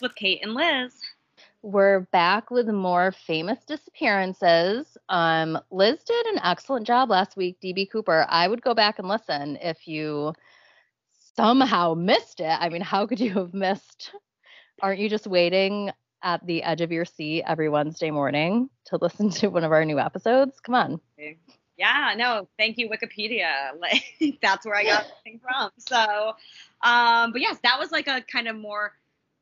With Kate and Liz. We're back with more famous disappearances. Um, Liz did an excellent job last week, DB Cooper. I would go back and listen if you somehow missed it. I mean, how could you have missed? Aren't you just waiting at the edge of your seat every Wednesday morning to listen to one of our new episodes? Come on. Yeah, no, thank you, Wikipedia. Like that's where I got everything from. So, um, but yes, that was like a kind of more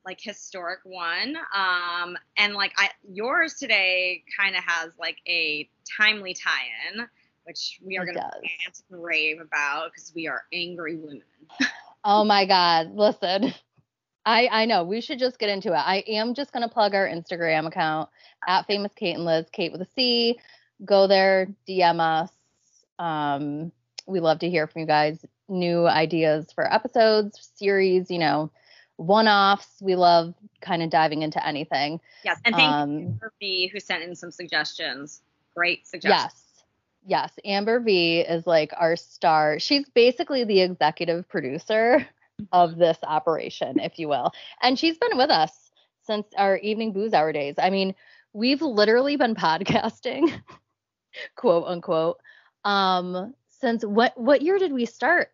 like historic one. Um, and like I yours today kind of has like a timely tie-in, which we are gonna rant and rave about because we are angry women. oh my god, listen. I, I know we should just get into it. I am just gonna plug our Instagram account at famous Kate and Liz, Kate with a C go there, DM us. Um, we love to hear from you guys. New ideas for episodes, series, you know, one offs. We love kind of diving into anything. Yes. And thank um, you for V who sent in some suggestions. Great suggestions. Yes. Yes. Amber V is like our star. She's basically the executive producer of this operation, if you will. And she's been with us since our evening booze hour days. I mean, we've literally been podcasting quote unquote. Um, since what what year did we start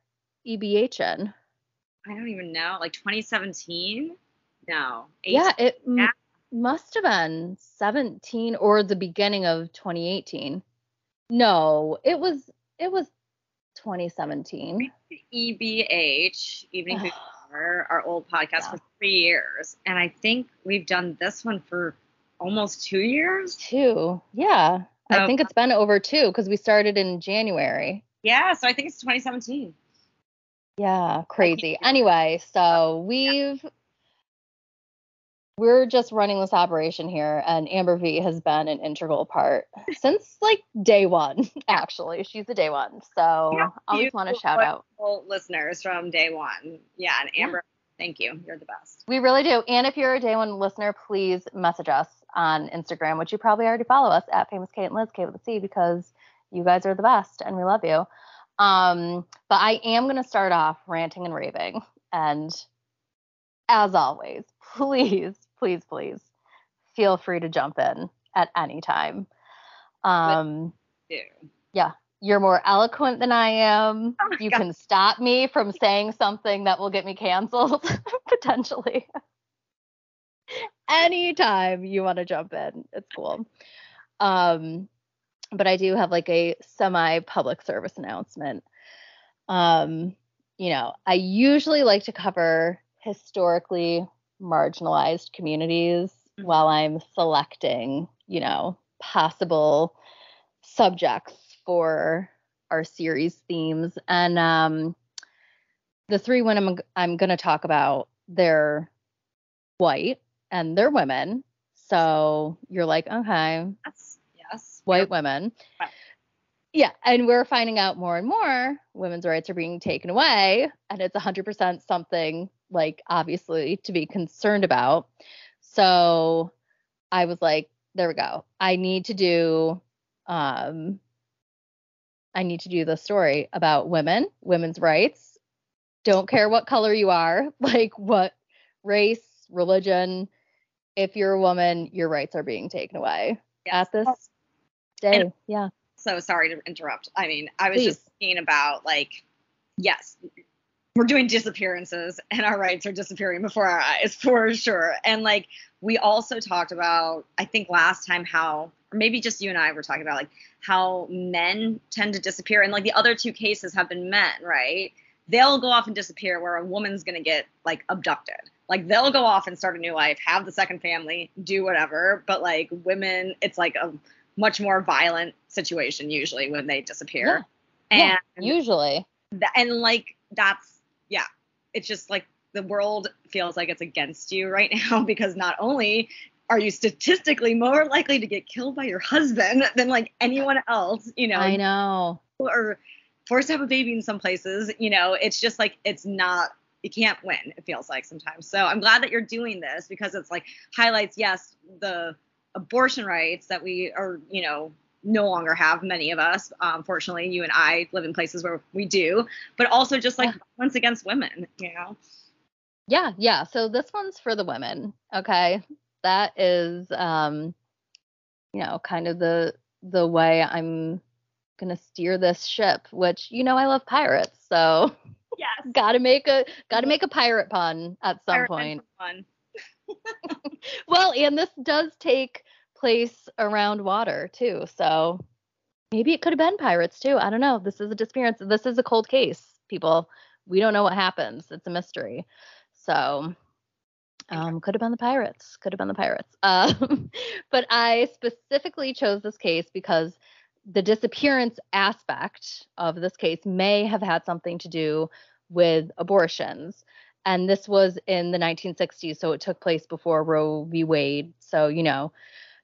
EBH in? I don't even know. Like 2017? No. 18. Yeah, it m- must have been 17 or the beginning of 2018. No, it was it was 2017. EBH, Evening our old podcast yeah. for three years, and I think we've done this one for almost two years. Two, yeah. I think it's been over two because we started in January. Yeah, so I think it's 2017. Yeah, crazy. Anyway, so we've we're just running this operation here and Amber V has been an integral part since like day one, actually. She's the day one. So yeah, always want to shout out listeners from day one. Yeah, and Amber, yeah. thank you. You're the best. We really do. And if you're a day one listener, please message us on Instagram, which you probably already follow us at Famous Kate and Liz, Kate with a C, because you guys are the best and we love you. Um, but I am going to start off ranting and raving. And as always, please, please, please feel free to jump in at any time. Um, yeah, you're more eloquent than I am. Oh you God. can stop me from saying something that will get me canceled potentially anytime you want to jump in. It's cool. Um, but I do have like a semi public service announcement. Um, you know, I usually like to cover historically marginalized communities mm-hmm. while I'm selecting, you know, possible subjects for our series themes. And um, the three women I'm, I'm going to talk about, they're white and they're women. So you're like, okay, yes. White yep. women. Yeah, and we're finding out more and more women's rights are being taken away, and it's 100% something like obviously to be concerned about. So I was like, there we go. I need to do um I need to do the story about women, women's rights. Don't care what color you are, like what race, religion, if you're a woman, your rights are being taken away yes. at this day. And oh, yeah. So sorry to interrupt. I mean, I was Please. just thinking about like, yes, we're doing disappearances and our rights are disappearing before our eyes for sure. And like we also talked about, I think last time how, or maybe just you and I were talking about like how men tend to disappear and like the other two cases have been men, right? They'll go off and disappear where a woman's gonna get like abducted like they'll go off and start a new life, have the second family, do whatever. But like women, it's like a much more violent situation usually when they disappear. Yeah. And yeah, usually. Th- and like that's yeah, it's just like the world feels like it's against you right now because not only are you statistically more likely to get killed by your husband than like anyone else, you know. I know. Or forced to have a baby in some places, you know, it's just like it's not you can't win it feels like sometimes so i'm glad that you're doing this because it's like highlights yes the abortion rights that we are you know no longer have many of us um, fortunately you and i live in places where we do but also just like yeah. violence against women you know Yeah, yeah. So this one's for the women. Okay. That is um you know, kind of the the way I'm gonna steer this ship, which you know I love pirates, so Yes. gotta make a gotta make a pirate pun at some Pirate point. Fun. Well, and this does take place around water too, so maybe it could have been pirates too. I don't know. This is a disappearance. This is a cold case, people. We don't know what happens. It's a mystery. So um, could have been the pirates. Could have been the pirates. Um, but I specifically chose this case because the disappearance aspect of this case may have had something to do with abortions. And this was in the 1960s, so it took place before Roe v. Wade. So, you know,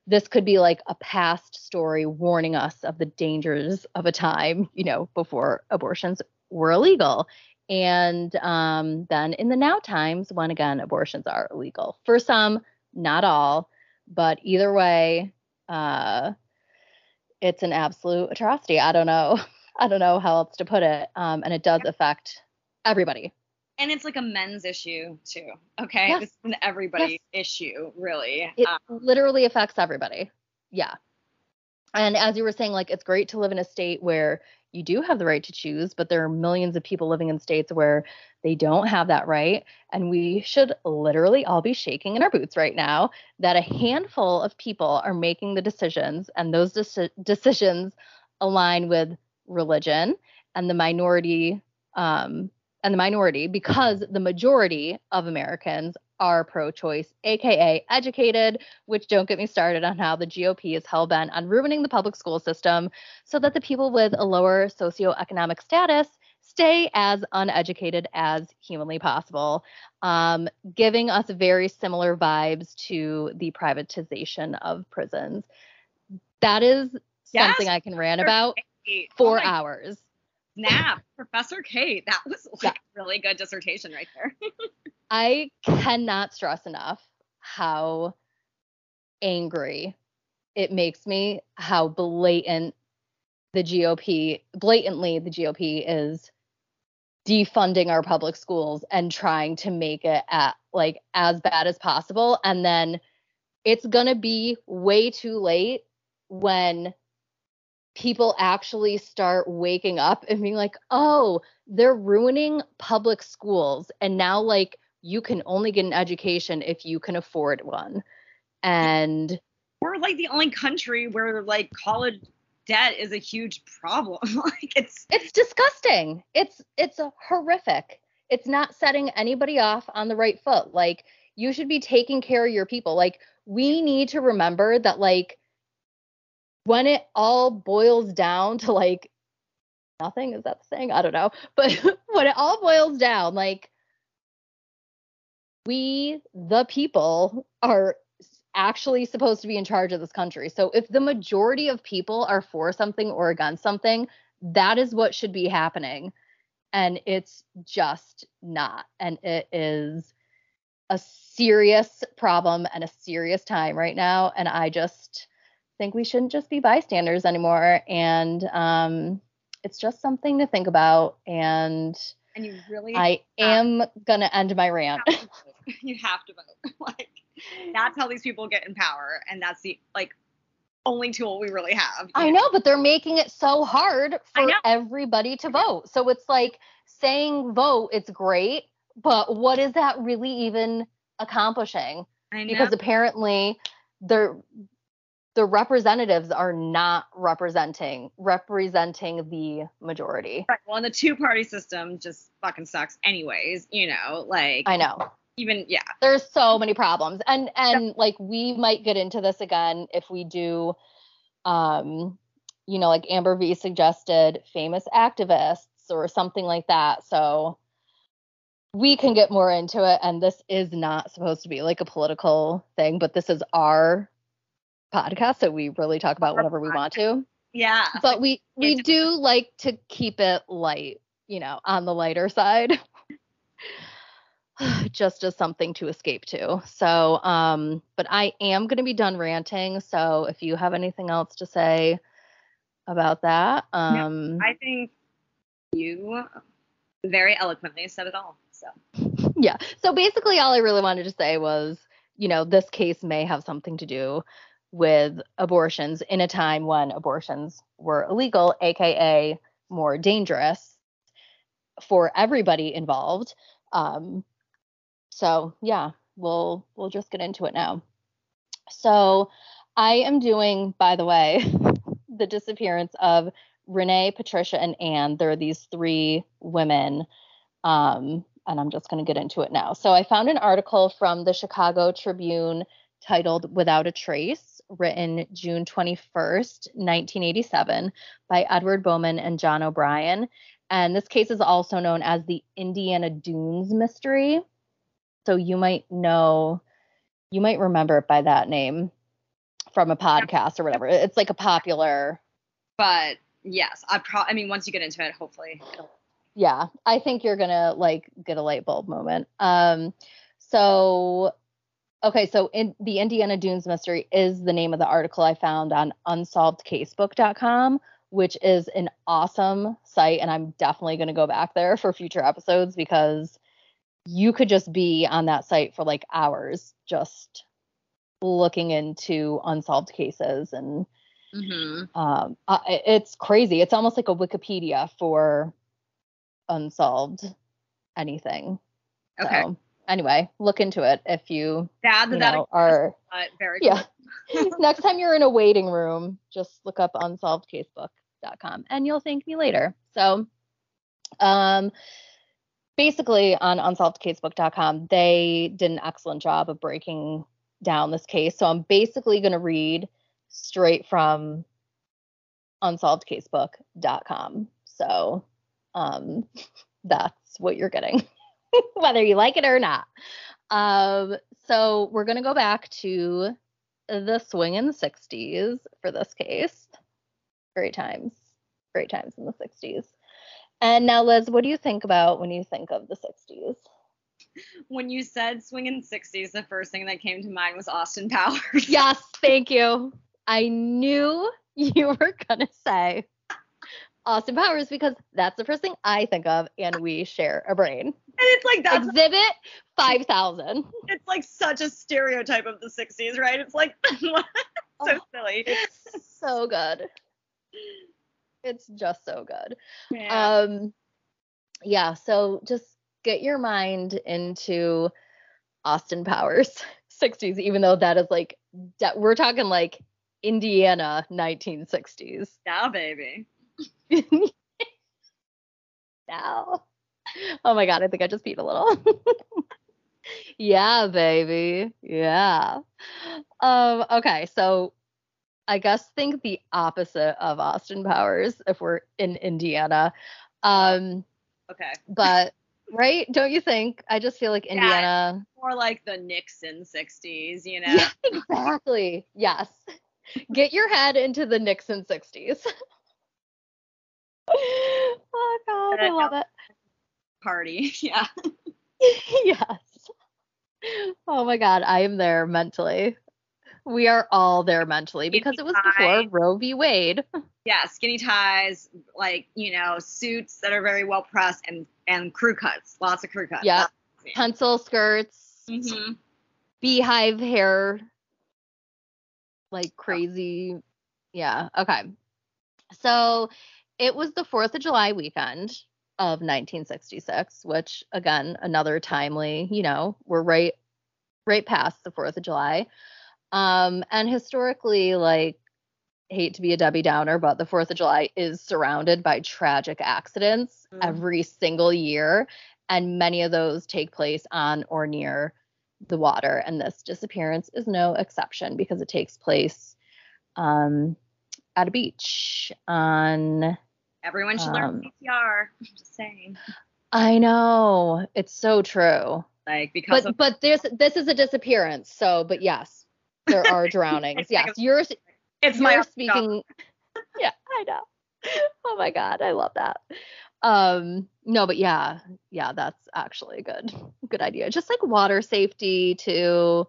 this could be like a past story warning us of the dangers of a time, you know, before abortions were illegal. And um, then in the now times, when again abortions are illegal for some, not all, but either way, uh, it's an absolute atrocity. I don't know. I don't know how else to put it. Um, and it does affect everybody. And it's like a men's issue too. Okay. Yes. This is an everybody issue, really. It Um, literally affects everybody. Yeah. And as you were saying, like it's great to live in a state where you do have the right to choose, but there are millions of people living in states where they don't have that right. And we should literally all be shaking in our boots right now that a handful of people are making the decisions, and those deci- decisions align with religion and the minority um, and the minority because the majority of Americans are pro-choice, aka educated, which don't get me started on how the GOP is hell bent on ruining the public school system so that the people with a lower socioeconomic status stay as uneducated as humanly possible, um, giving us very similar vibes to the privatization of prisons. That is Yes, something I can rant about for oh hours. Snap, Professor Kate. That was Yeah. like a really good dissertation right there. I cannot stress enough how angry it makes me how blatant the GOP, blatantly the GOP is defunding our public schools and trying to make it at like as bad as possible and then it's going to be way too late when people actually start waking up and being like, "Oh, they're ruining public schools and now like you can only get an education if you can afford one." And We're like the only country where like college debt is a huge problem. like it's it's disgusting. It's it's horrific. It's not setting anybody off on the right foot. Like you should be taking care of your people. Like we need to remember that like when it all boils down to like nothing is that the saying? I don't know. But when it all boils down like we the people are actually supposed to be in charge of this country. So if the majority of people are for something or against something, that is what should be happening. And it's just not. And it is a serious problem and a serious time right now. And I just think we shouldn't just be bystanders anymore. And um, it's just something to think about. And and you really I am going to end my rant. have you have to vote. like that's how these people get in power, and that's the like only tool we really have. I know, but they're making it so hard for everybody to vote. So it's like saying vote, it's great, but what is that really even accomplishing? I know. Because apparently the the representatives are not representing representing the majority. Right, well, and the two-party system just fucking sucks, anyways. You know, like I know. even yeah, There's so many problems. And and like we might get into this again if we do um you know, like Amber V suggested famous activists or something like that. So we can get more into it and this is not supposed to be like a political thing, but this is our podcast so we really talk about whatever we want to. yeah. But we we do like to keep it light, you know, on the lighter side. Just as something to escape to. So, um, but I am going to be done ranting. So, if you have anything else to say about that, um, I think you very eloquently said it all. So yeah. So basically, all I really wanted to say was, you know, this case may have something to do with abortions in a time when abortions were illegal, aka more dangerous for everybody involved. Um, so yeah, we'll we'll just get into it now. So I am doing, by the way, the disappearance of Renee, Patricia, and Anne. There are these three women. Um, and I'm just going to get into it now. So I found an article from the Chicago Tribune titled Without a Trace, written June 21st, 1987, by Edward Bowman and John O'Brien. And this case is also known as the Indiana Dunes mystery. So you might know, you might remember it by that name from a podcast or whatever. It's like a popular. But yes, I pro. I mean, once you get into it, hopefully. Yeah, I think you're gonna like get a light bulb moment. Um, so okay, so in the Indiana Dunes mystery is the name of the article I found on unsolvedcasebook.com, which is an awesome site, and I'm definitely gonna go back there for future episodes because you could just be on that site for like hours just looking into unsolved cases and mm-hmm. um, uh, it's crazy. It's almost like a wikipedia for unsolved anything. Okay. So, anyway look into it if you, you that know, are very yeah next time you're in a waiting room just look up unsolvedcasebook.com and you'll thank me later so um basically on unsolvedcasebook.com they did an excellent job of breaking down this case. So I'm basically going to read straight from unsolvedcasebook.com. So um, that's what you're getting, whether you like it or not. Um, so we're going to go back to the swinging 60s for this case. Great times. Great times in the 60s. And now, Liz, what do you think about when you think of the 60s? when you said swinging 60s, the first thing that came to mind was Austin Powers. yes, thank you. I knew you were going to say Austin Powers because that's the first thing I think of, and we share a brain. And it's like that's exhibit 5000. It's like such a stereotype of the 60s, right? It's like so oh, silly. It's so good. It's just so good. Yeah. Um yeah, so just get your mind into Austin Powers 60s, even though that is like we're talking like Indiana 1960s. Yeah, baby. now. Oh my god, I think I just peed a little. yeah, baby. Yeah. Um, okay, so I guess think the opposite of Austin Powers if we're in Indiana. Um, okay. But right? Don't you think? I just feel like Indiana. Yeah, more like the Nixon 60s, you know? Yeah, exactly. Yes. Get your head into the Nixon 60s. Oh, God. I love it. Party. Yeah. yes. Oh, my God. I am there mentally. We are all there mentally because it was before Roe v. Wade. Yeah, skinny ties, like, you know, suits that are very well pressed and and crew cuts, lots of crew cuts. Yeah. Pencil skirts. Mm-hmm. Beehive hair. Like crazy. Yeah. Okay. So it was the 4th of July weekend of 1966, which again, another timely, you know, we're right right past the 4th of July. Um, and historically, like, hate to be a Debbie Downer, but the 4th of July is surrounded by tragic accidents mm. every single year. And many of those take place on or near the water. And this disappearance is no exception because it takes place um, at a beach on. Everyone should um, learn CPR. I'm just saying. I know. It's so true. Like because but of- but this this is a disappearance. So but yes, there are drownings. yes, you're it's you're my speaking. yeah, I know. Oh my god, I love that. Um, no, but yeah, yeah, that's actually a good good idea. Just like water safety to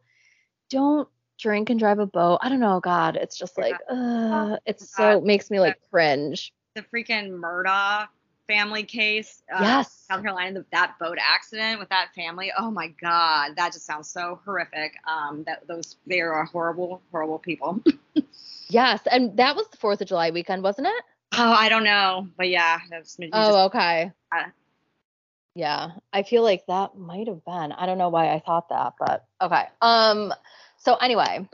don't drink and drive a boat. I don't know, God, it's just like uh it's so makes me like cringe. The freaking Murdaugh family case. Uh, yes. South Carolina, that boat accident with that family. Oh my God, that just sounds so horrific. Um, that those they are horrible, horrible people. yes, and that was the Fourth of July weekend, wasn't it? Oh, I don't know, but yeah, that's. Oh, just, okay. Uh, yeah, I feel like that might have been. I don't know why I thought that, but okay. Um. So anyway,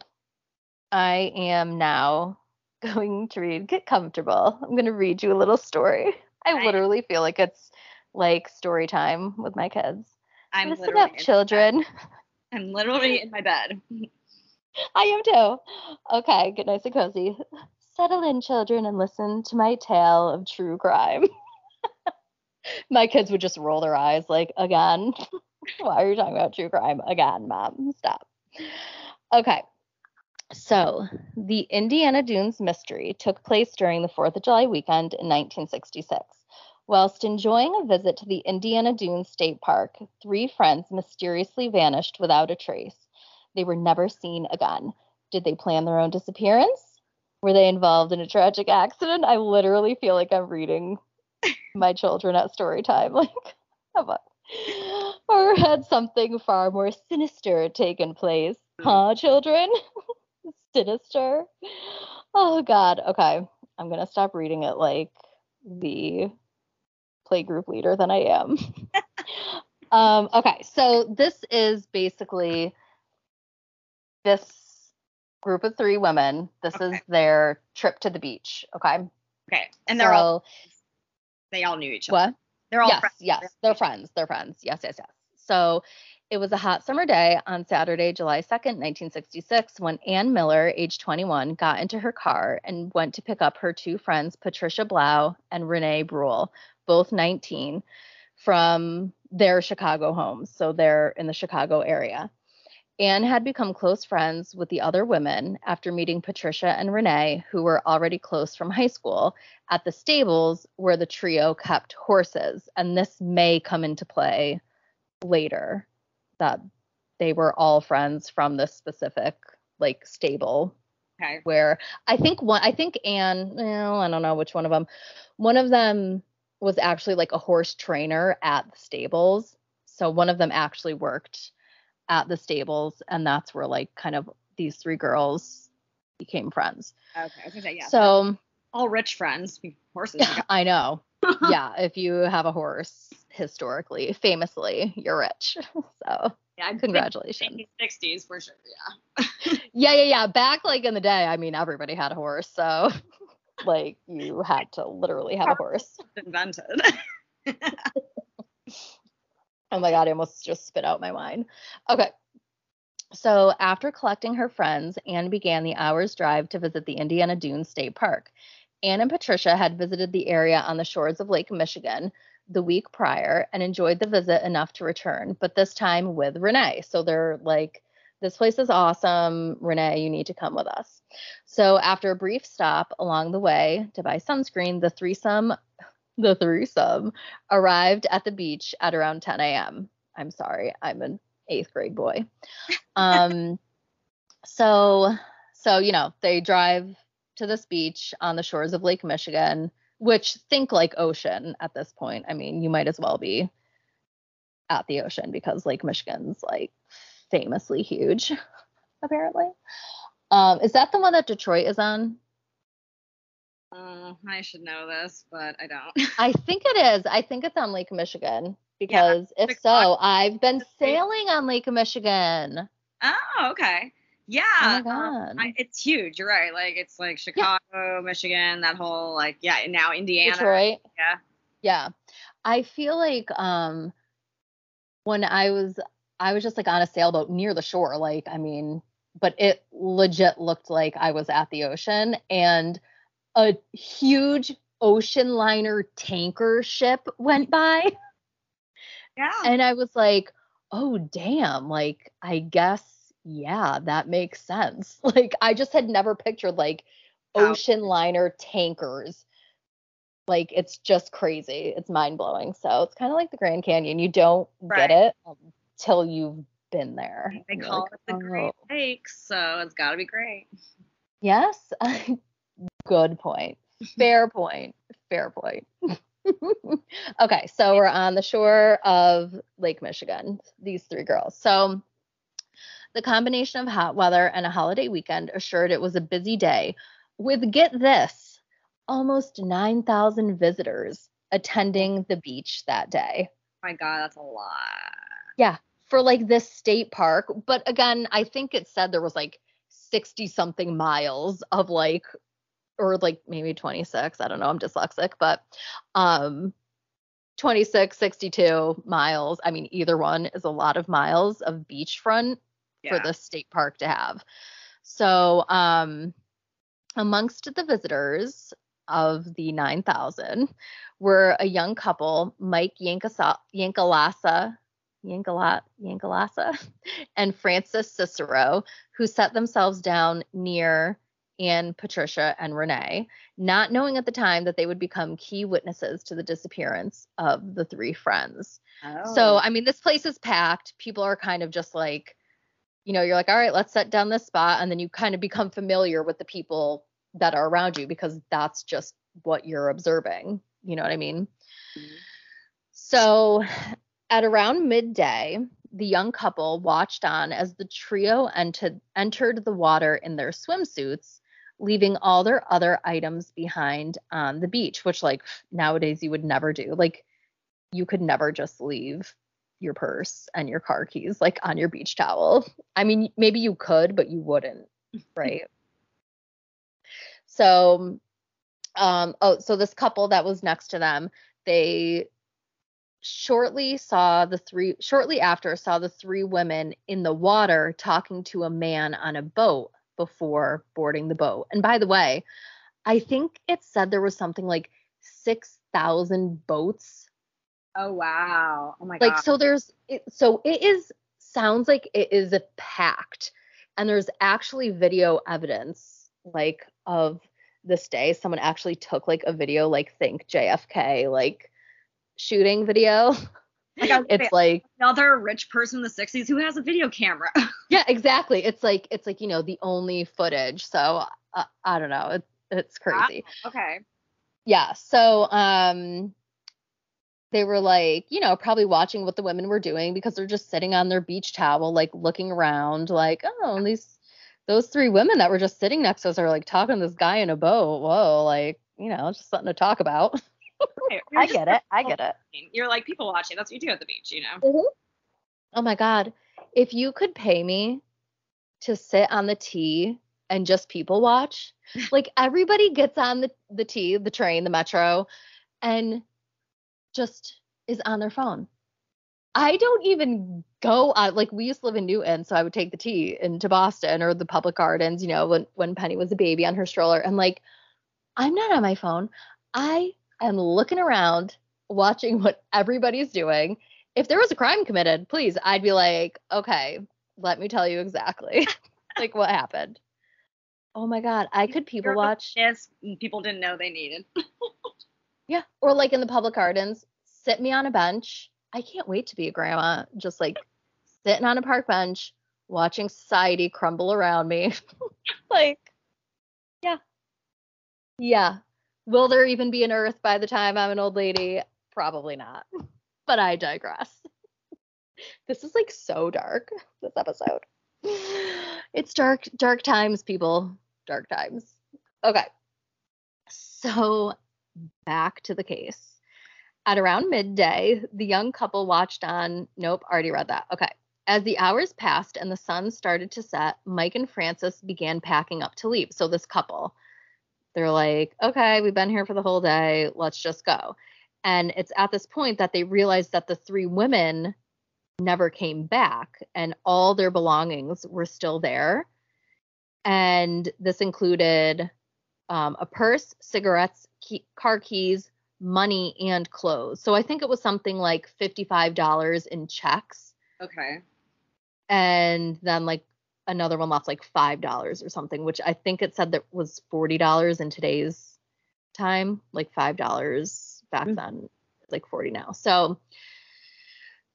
I am now going to read. Get comfortable. I'm going to read you a little story. I literally feel like it's like story time with my kids. I'm Listen literally up, children. I'm literally in my bed. I am too. Okay, get nice and cozy. Settle in, children, and listen to my tale of true crime. my kids would just roll their eyes like, again. Why are you talking about true crime again, mom? Stop. Okay. So, the Indiana Dunes mystery took place during the 4th of July weekend in 1966. Whilst enjoying a visit to the Indiana Dunes State Park, three friends mysteriously vanished without a trace. They were never seen again. Did they plan their own disappearance? Were they involved in a tragic accident? I literally feel like I'm reading my children at story time. Like, how about? Or had something far more sinister taken place? Hmm. Huh, children? sinister. Oh God. Okay. I'm gonna stop reading it like the play group leader than I am. um, okay, so this is basically this group of three women. This okay. is their trip to the beach. Okay. Okay. And they're so, all they all knew each other. What? They're all yes, friends. Yes, they're friends. They're friends. Yes, yes, yes. So it was a hot summer day on Saturday, July 2nd, 1966, when Ann Miller, age 21, got into her car and went to pick up her two friends, Patricia Blough and Renee Bruhl, both 19, from their Chicago homes. So they're in the Chicago area. Ann had become close friends with the other women after meeting Patricia and Renee, who were already close from high school, at the stables where the trio kept horses. And this may come into play later that they were all friends from this specific like stable. Okay. Where I think one, I think Anne, well, I don't know which one of them. One of them was actually like a horse trainer at the stables. So one of them actually worked at the stables, and that's where like kind of these three girls became friends. Okay, I was gonna say yeah. So all rich friends, horses. I know. Yeah, if you have a horse, historically, famously, you're rich. So yeah, congratulations. 60s for sure. Yeah. yeah, yeah, yeah. Back like in the day, I mean, everybody had a horse, so like you had to literally have a horse. Invented. oh my god, I almost just spit out my wine. Okay. So, after collecting her friends, Anne began the hour's drive to visit the Indiana Dunes State Park. Anne and Patricia had visited the area on the shores of Lake Michigan the week prior and enjoyed the visit enough to return, but this time with Renee. So they're like, this place is awesome. Renee, you need to come with us. So after a brief stop along the way to buy sunscreen, the threesome, the threesome arrived at the beach at around 10 a.m. I'm sorry, I'm an eighth grade boy. Um, so, so you know, they drive to this beach on the shores of Lake Michigan, which think like ocean at this point. I mean, you might as well be at the ocean because Lake Michigan's like famously huge, apparently. Um, is that the one that Detroit is on? Uh, I should know this, but I don't. I think it is. I think it's on Lake Michigan because yeah, if so, I've been sailing on Lake Michigan. Oh, okay. Yeah, oh um, I, it's huge. You're right. Like it's like Chicago, yeah. Michigan, that whole like yeah, now Indiana. Detroit. Yeah. Yeah. I feel like um when I was I was just like on a sailboat near the shore, like I mean, but it legit looked like I was at the ocean and a huge ocean liner tanker ship went by. Yeah. And I was like, oh damn, like I guess yeah, that makes sense. Like I just had never pictured like ocean liner tankers. Like it's just crazy. It's mind blowing. So it's kind of like the Grand Canyon. You don't right. get it until you've been there. They call like, it the oh. Great Lakes, so it's got to be great. Yes. Good point. Fair point. Fair point. okay, so we're on the shore of Lake Michigan, these three girls. So the combination of hot weather and a holiday weekend assured it was a busy day with, get this, almost 9,000 visitors attending the beach that day. My God, that's a lot. Yeah, for like this state park. But again, I think it said there was like 60 something miles of like or like maybe 26 i don't know i'm dyslexic but um 26 62 miles i mean either one is a lot of miles of beachfront yeah. for the state park to have so um amongst the visitors of the 9000 were a young couple mike Yankasa, yankalasa Yankalasa and Francis Cicero, who set themselves down near Anne, Patricia, and Renee, not knowing at the time that they would become key witnesses to the disappearance of the three friends. Oh. So, I mean, this place is packed. People are kind of just like, you know, you're like, all right, let's set down this spot. And then you kind of become familiar with the people that are around you because that's just what you're observing. You know what I mean? Mm-hmm. So at around midday, the young couple watched on as the trio entered, entered the water in their swimsuits, leaving all their other items behind on the beach, which, like, nowadays you would never do. Like, you could never just leave your purse and your car keys, like, on your beach towel. I mean, maybe you could, but you wouldn't, right? so, um, oh, so this couple that was next to them, they shortly saw the three shortly after saw the three women in the water talking to a man on a boat before boarding the boat. And by the way, I think it said there was something like 6,000 boats. Oh wow. Oh my god. Like so there's it, so it is sounds like it is a packed and there's actually video evidence like of this day someone actually took like a video like think JFK like shooting video. Like it's like another rich person in the 60s who has a video camera. yeah, exactly. It's like it's like you know the only footage. So uh, I don't know. It's it's crazy. okay. Yeah. So um, they were like you know probably watching what the women were doing because they're just sitting on their beach towel like looking around like oh these those three women that were just sitting next to us are like talking to this guy in a boat. Whoa, like you know just something to talk about. I get it. I get it. You're like people watching. That's what you do at the beach, you know. Mm-hmm. Oh my god, if you could pay me to sit on the T and just people watch, like everybody gets on the the T, the train, the metro, and just is on their phone. I don't even go out like we used to live in Newton, so I would take the T into Boston or the public gardens, you know, when when Penny was a baby on her stroller. And like, I'm not on my phone. I am looking around, watching what everybody's doing. If there was a crime committed, please, I'd be like, okay, let me tell you exactly like what happened. Oh my god, I could people watch. Yes, people didn't know they needed. yeah, or like in the public gardens, sit me on a bench. I can't wait to be a grandma, just like sitting on a park bench, watching society crumble around me. like, yeah, yeah, Will there even be an Earth by the time I'm an old lady? Probably not. But I digress. this is like so dark, this episode. It's dark, dark times, people. Dark times. Okay. So back to the case. At around midday, the young couple watched on. Nope, already read that. Okay. As the hours passed and the sun started to set, Mike and Francis began packing up to leave. So, this couple, they're like, okay, we've been here for the whole day. Let's just go. And it's at this point that they realize that the three women never came back and all their belongings were still there. And this included um, a purse, cigarettes, key, car keys, money, and clothes. So I think it was something like $55 in checks. Okay. And then like another one left like five dollars or something, which I think it said that was forty dollars in today's time, like five dollars back mm-hmm. then, like forty now. So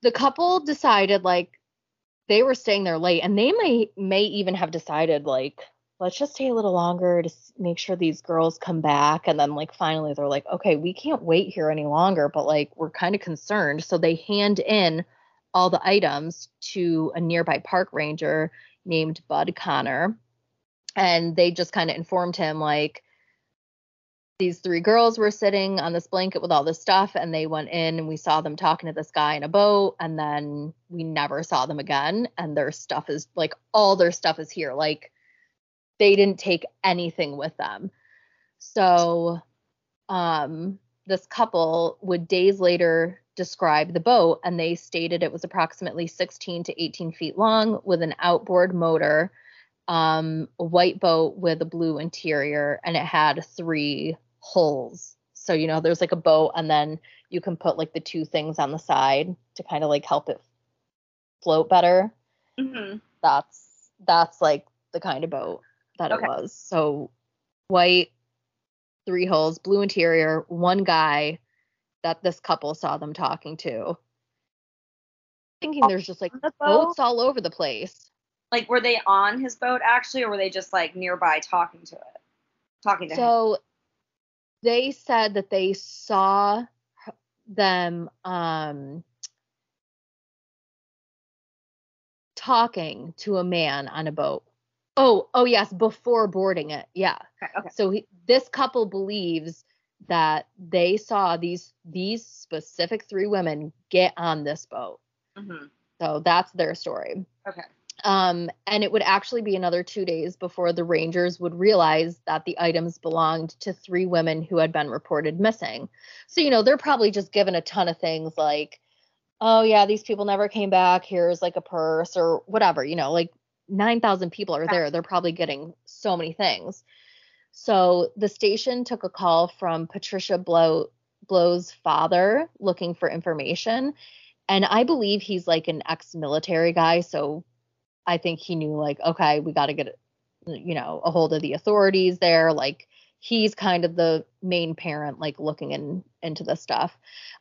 the couple decided like they were staying there late, and they may may even have decided like let's just stay a little longer to make sure these girls come back. And then, like, finally, they're like, okay, we can't wait here any longer, but like, we're kind of concerned. So they hand in all the items to a nearby park ranger named Bud Connor. And they just kind of informed him, like, these three girls were sitting on this blanket with all this stuff and they went in and we saw them talking to this guy in a boat and then we never saw them again and their stuff is like all their stuff is here like they didn't take anything with them so um this couple would days later describe the boat and they stated it was approximately 16 to 18 feet long with an outboard motor um, a white boat with a blue interior and it had three holes. So, you know, there's like a boat and then you can put like the two things on the side to kind of like help it float better. Mm-hmm. That's that's like the kind of boat that okay. it was. So white, three holes, blue interior, one guy that this couple saw them talking to. Thinking there's just like the boats all over the place. Like were they on his boat actually or were they just like nearby talking to it? Talking to so, him they said that they saw them um, talking to a man on a boat. Oh, oh yes, before boarding it. Yeah. Okay. okay. So he, this couple believes that they saw these these specific three women get on this boat. Mm-hmm. So that's their story. Okay. Um, and it would actually be another two days before the Rangers would realize that the items belonged to three women who had been reported missing. So, you know, they're probably just given a ton of things like, oh, yeah, these people never came back. Here's like a purse or whatever, you know, like 9,000 people are there. They're probably getting so many things. So the station took a call from Patricia Blough, Blough's father looking for information. And I believe he's like an ex military guy. So I think he knew like, okay, we got to get, you know, a hold of the authorities there. Like he's kind of the main parent, like looking in into the stuff.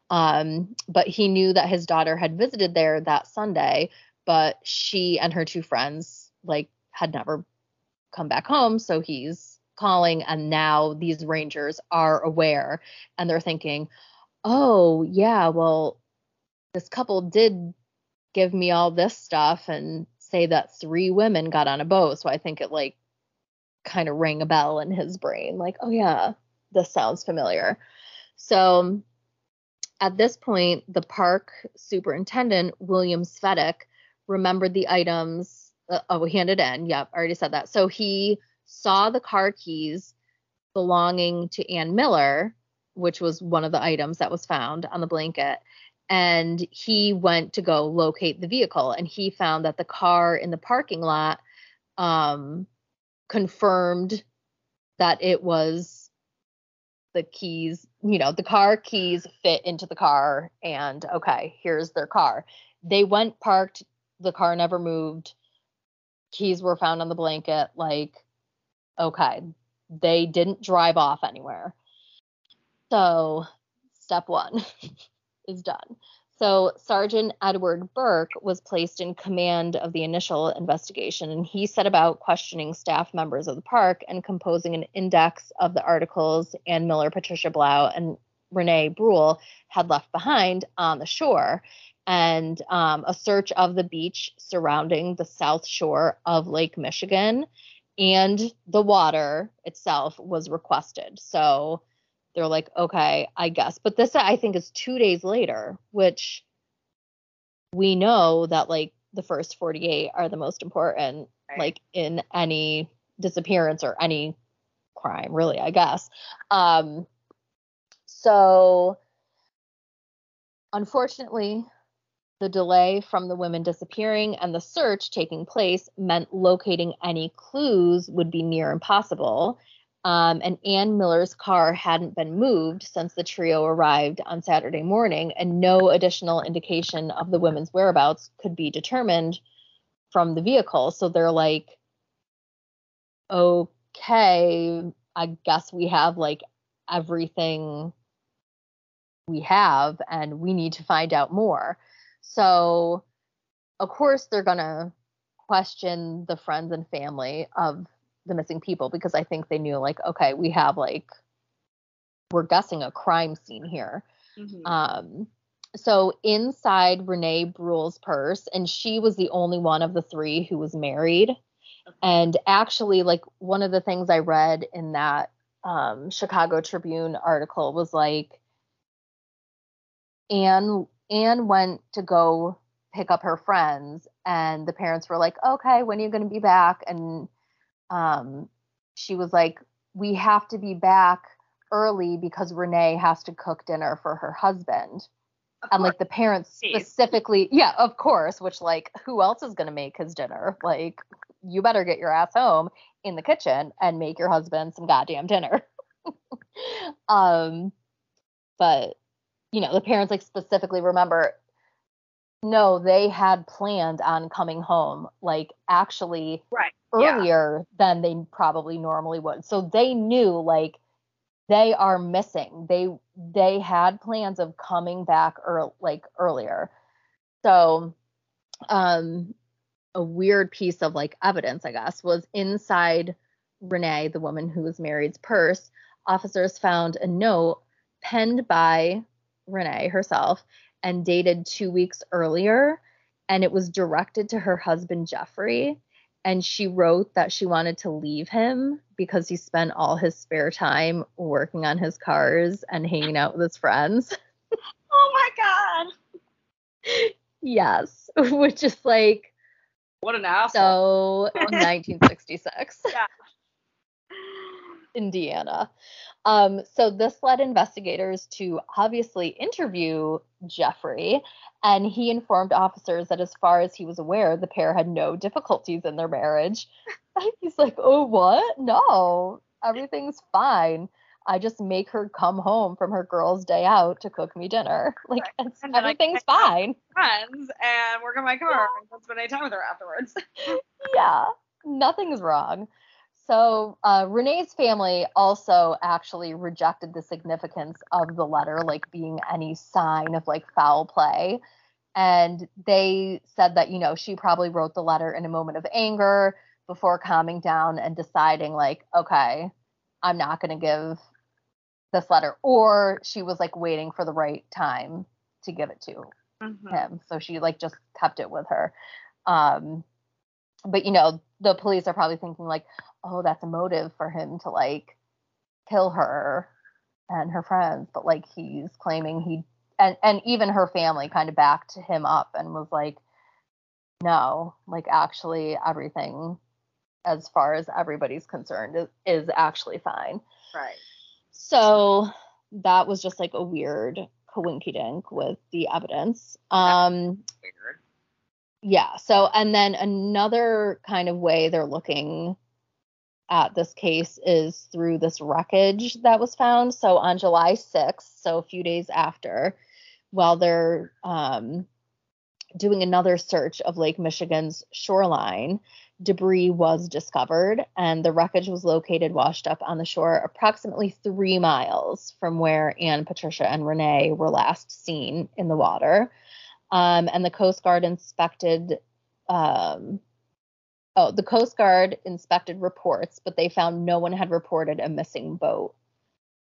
Um, but he knew that his daughter had visited there that Sunday, but she and her two friends like had never come back home. So he's calling, and now these rangers are aware and they're thinking, oh, yeah, well, this couple did give me all this stuff and say that three women got on a boat. So I think it like kind of rang a bell in his brain, like, oh yeah, this sounds familiar. So at this point, the park superintendent, William Svedek, remembered the items. Uh, oh, handed in. Yep, I already said that. So he saw the car keys belonging to Ann Miller, which was one of the items that was found on the blanket and he went to go locate the vehicle and he found that the car in the parking lot um, confirmed that it was the keys you know the car keys fit into the car and okay here's their car they went parked the car never moved keys were found on the blanket like okay they didn't drive off anywhere so step one is done. So Sergeant Edward Burke was placed in command of the initial investigation, and he set about questioning staff members of the park and composing an index of the articles Ann Miller, Patricia Blough, and Renee Bruhl had left behind on the shore. And um, a search of the beach surrounding the south shore of Lake Michigan and the water itself was requested. So they're like, okay, I guess. But this, I think, is two days later, which we know that like the first 48 are the most important, right. like in any disappearance or any crime, really, I guess. Um, so unfortunately, the delay from the women disappearing and the search taking place meant locating any clues would be near impossible um, and Ann Miller's car hadn't been moved since the trio arrived on Saturday morning, and no additional indication of the women's whereabouts could be determined from the vehicle. So they're like, okay, I guess we have like everything we have, and we need to find out more. So, of course, they're going to question the friends and family of the missing people because I think they knew like, okay, we have like we're guessing a crime scene here. Mm-hmm. Um, so inside Renee Bruhl's purse, and she was the only one of the three who was married. Okay. And actually, like one of the things I read in that um, Chicago Tribune article was like Anne Anne went to go pick up her friends, and the parents were like, "Okay, when are you going to be back?" And um, she was like, "We have to be back early because Renee has to cook dinner for her husband." and like the parents specifically, yeah, of course, which like who else is going to make his dinner? Like you better get your ass home in the kitchen and make your husband some goddamn dinner. um but you know, the parents like specifically remember no, they had planned on coming home like actually right. earlier yeah. than they probably normally would. So they knew like they are missing. They they had plans of coming back or like earlier. So um a weird piece of like evidence, I guess, was inside Renee, the woman who was married's purse. Officers found a note penned by Renee herself and dated two weeks earlier, and it was directed to her husband Jeffrey and she wrote that she wanted to leave him because he spent all his spare time working on his cars and hanging out with his friends. oh my god. Yes, which is like what an asshole. So 1966. yeah. Indiana. Um, so this led investigators to obviously interview Jeffrey, and he informed officers that as far as he was aware, the pair had no difficulties in their marriage. He's like, oh, what? No, everything's fine. I just make her come home from her girl's day out to cook me dinner. Like everything's fine. Friends and work on my car and spend any time with her afterwards. yeah, nothing's wrong. So uh, Renee's family also actually rejected the significance of the letter, like being any sign of like foul play. And they said that, you know, she probably wrote the letter in a moment of anger before calming down and deciding, like, okay, I'm not going to give this letter. Or she was like waiting for the right time to give it to mm-hmm. him. So she like just kept it with her. Um, but, you know, the police are probably thinking, like, oh, that's a motive for him to like kill her and her friends, but like he's claiming he and and even her family kind of backed him up and was like, no, like actually everything as far as everybody's concerned is, is actually fine. Right. So that was just like a weird coinky dink with the evidence. Um yeah, so and then another kind of way they're looking at this case is through this wreckage that was found. So on July 6th, so a few days after, while they're um, doing another search of Lake Michigan's shoreline, debris was discovered, and the wreckage was located washed up on the shore approximately three miles from where Anne, Patricia, and Renee were last seen in the water. Um, and the Coast Guard inspected um, oh, the Coast Guard inspected reports, but they found no one had reported a missing boat.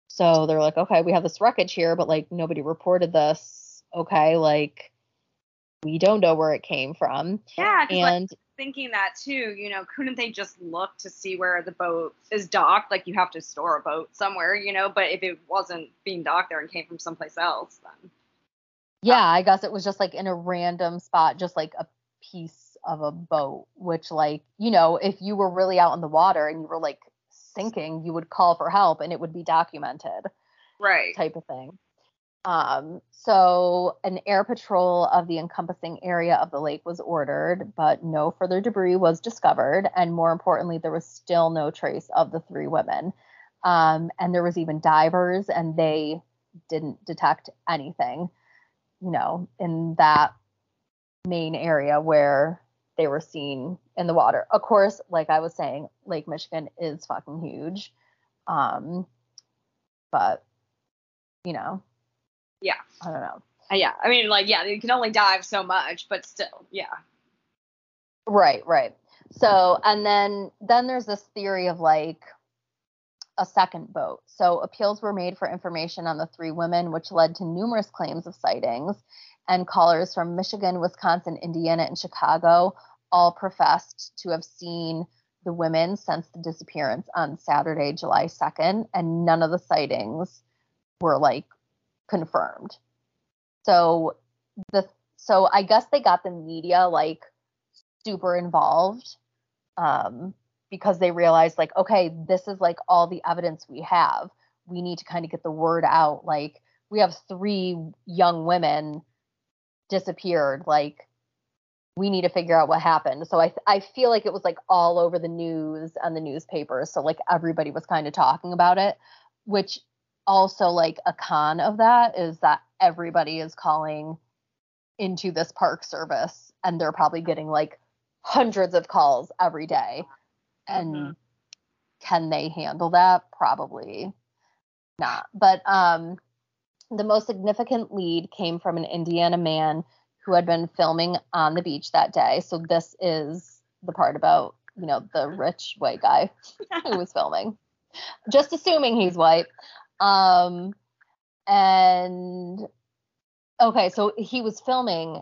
So they're like, okay, we have this wreckage here, but like nobody reported this. Okay, like we don't know where it came from. Yeah, and like, thinking that too, you know, couldn't they just look to see where the boat is docked? Like you have to store a boat somewhere, you know, but if it wasn't being docked there and came from someplace else, then. Yeah, I guess it was just like in a random spot, just like a piece of a boat, which like, you know, if you were really out in the water and you were like sinking, you would call for help and it would be documented. Right. Type of thing. Um, so an air patrol of the encompassing area of the lake was ordered, but no further debris was discovered. And more importantly, there was still no trace of the three women. Um, and there was even divers and they didn't detect anything, you know, in that main area where they were seen in the water. Of course, like I was saying, Lake Michigan is fucking huge. Um, but you know, yeah, I don't know. Uh, yeah, I mean, like, yeah, you can only dive so much, but still, yeah. Right, right. So, and then then there's this theory of like a second boat. So, appeals were made for information on the three women, which led to numerous claims of sightings. And callers from Michigan, Wisconsin, Indiana, and Chicago all professed to have seen the women since the disappearance on Saturday, July 2nd, and none of the sightings were like confirmed. So the so I guess they got the media like super involved um, because they realized like okay this is like all the evidence we have. We need to kind of get the word out like we have three young women disappeared like we need to figure out what happened. So i i feel like it was like all over the news and the newspapers so like everybody was kind of talking about it which also like a con of that is that everybody is calling into this park service and they're probably getting like hundreds of calls every day and mm-hmm. can they handle that? Probably not. But um the most significant lead came from an indiana man who had been filming on the beach that day. So this is the part about you know the rich white guy who was filming. Just assuming he's white. Um and okay so he was filming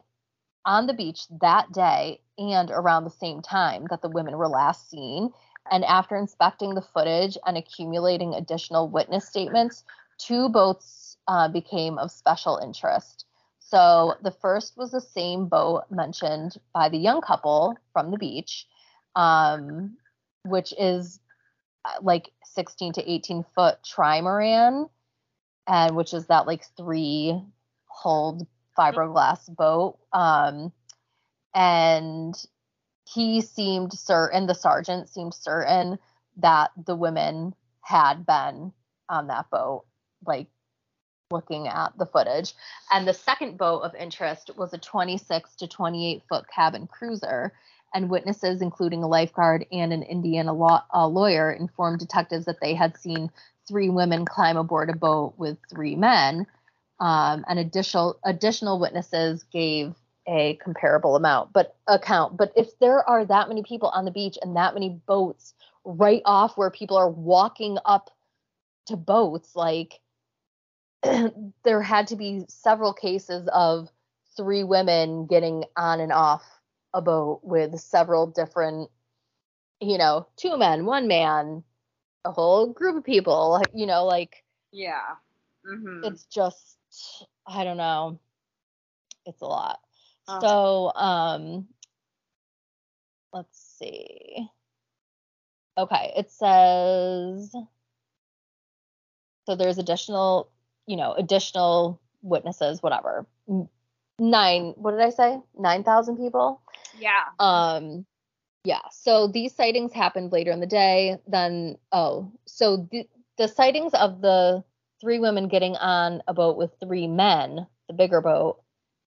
on the beach that day and around the same time that the women were last seen. And after inspecting the footage and accumulating additional witness statements, two boats uh, became of special interest. So the first was the same boat mentioned by the young couple from the beach, um, which is uh, like 16 to 18 foot trimaran, and which is that like three hulled fiberglass boat. Um, and he seemed certain, the sergeant seemed certain that the women had been on that boat, like looking at the footage. And the second boat of interest was a 26 to 28 foot cabin cruiser. And witnesses, including a lifeguard and an Indiana law, lawyer, informed detectives that they had seen three women climb aboard a boat with three men um, and additional additional witnesses gave a comparable amount but account but if there are that many people on the beach and that many boats right off where people are walking up to boats like there had to be several cases of three women getting on and off a boat with several different you know two men one man a whole group of people you know like yeah mm-hmm. it's just I don't know. It's a lot. Oh. So, um, let's see. Okay, it says so there's additional, you know, additional witnesses, whatever. Nine, what did I say? 9,000 people? Yeah. Um, yeah. So these sightings happened later in the day. Then, oh, so the, the sightings of the three women getting on a boat with three men, the bigger boat,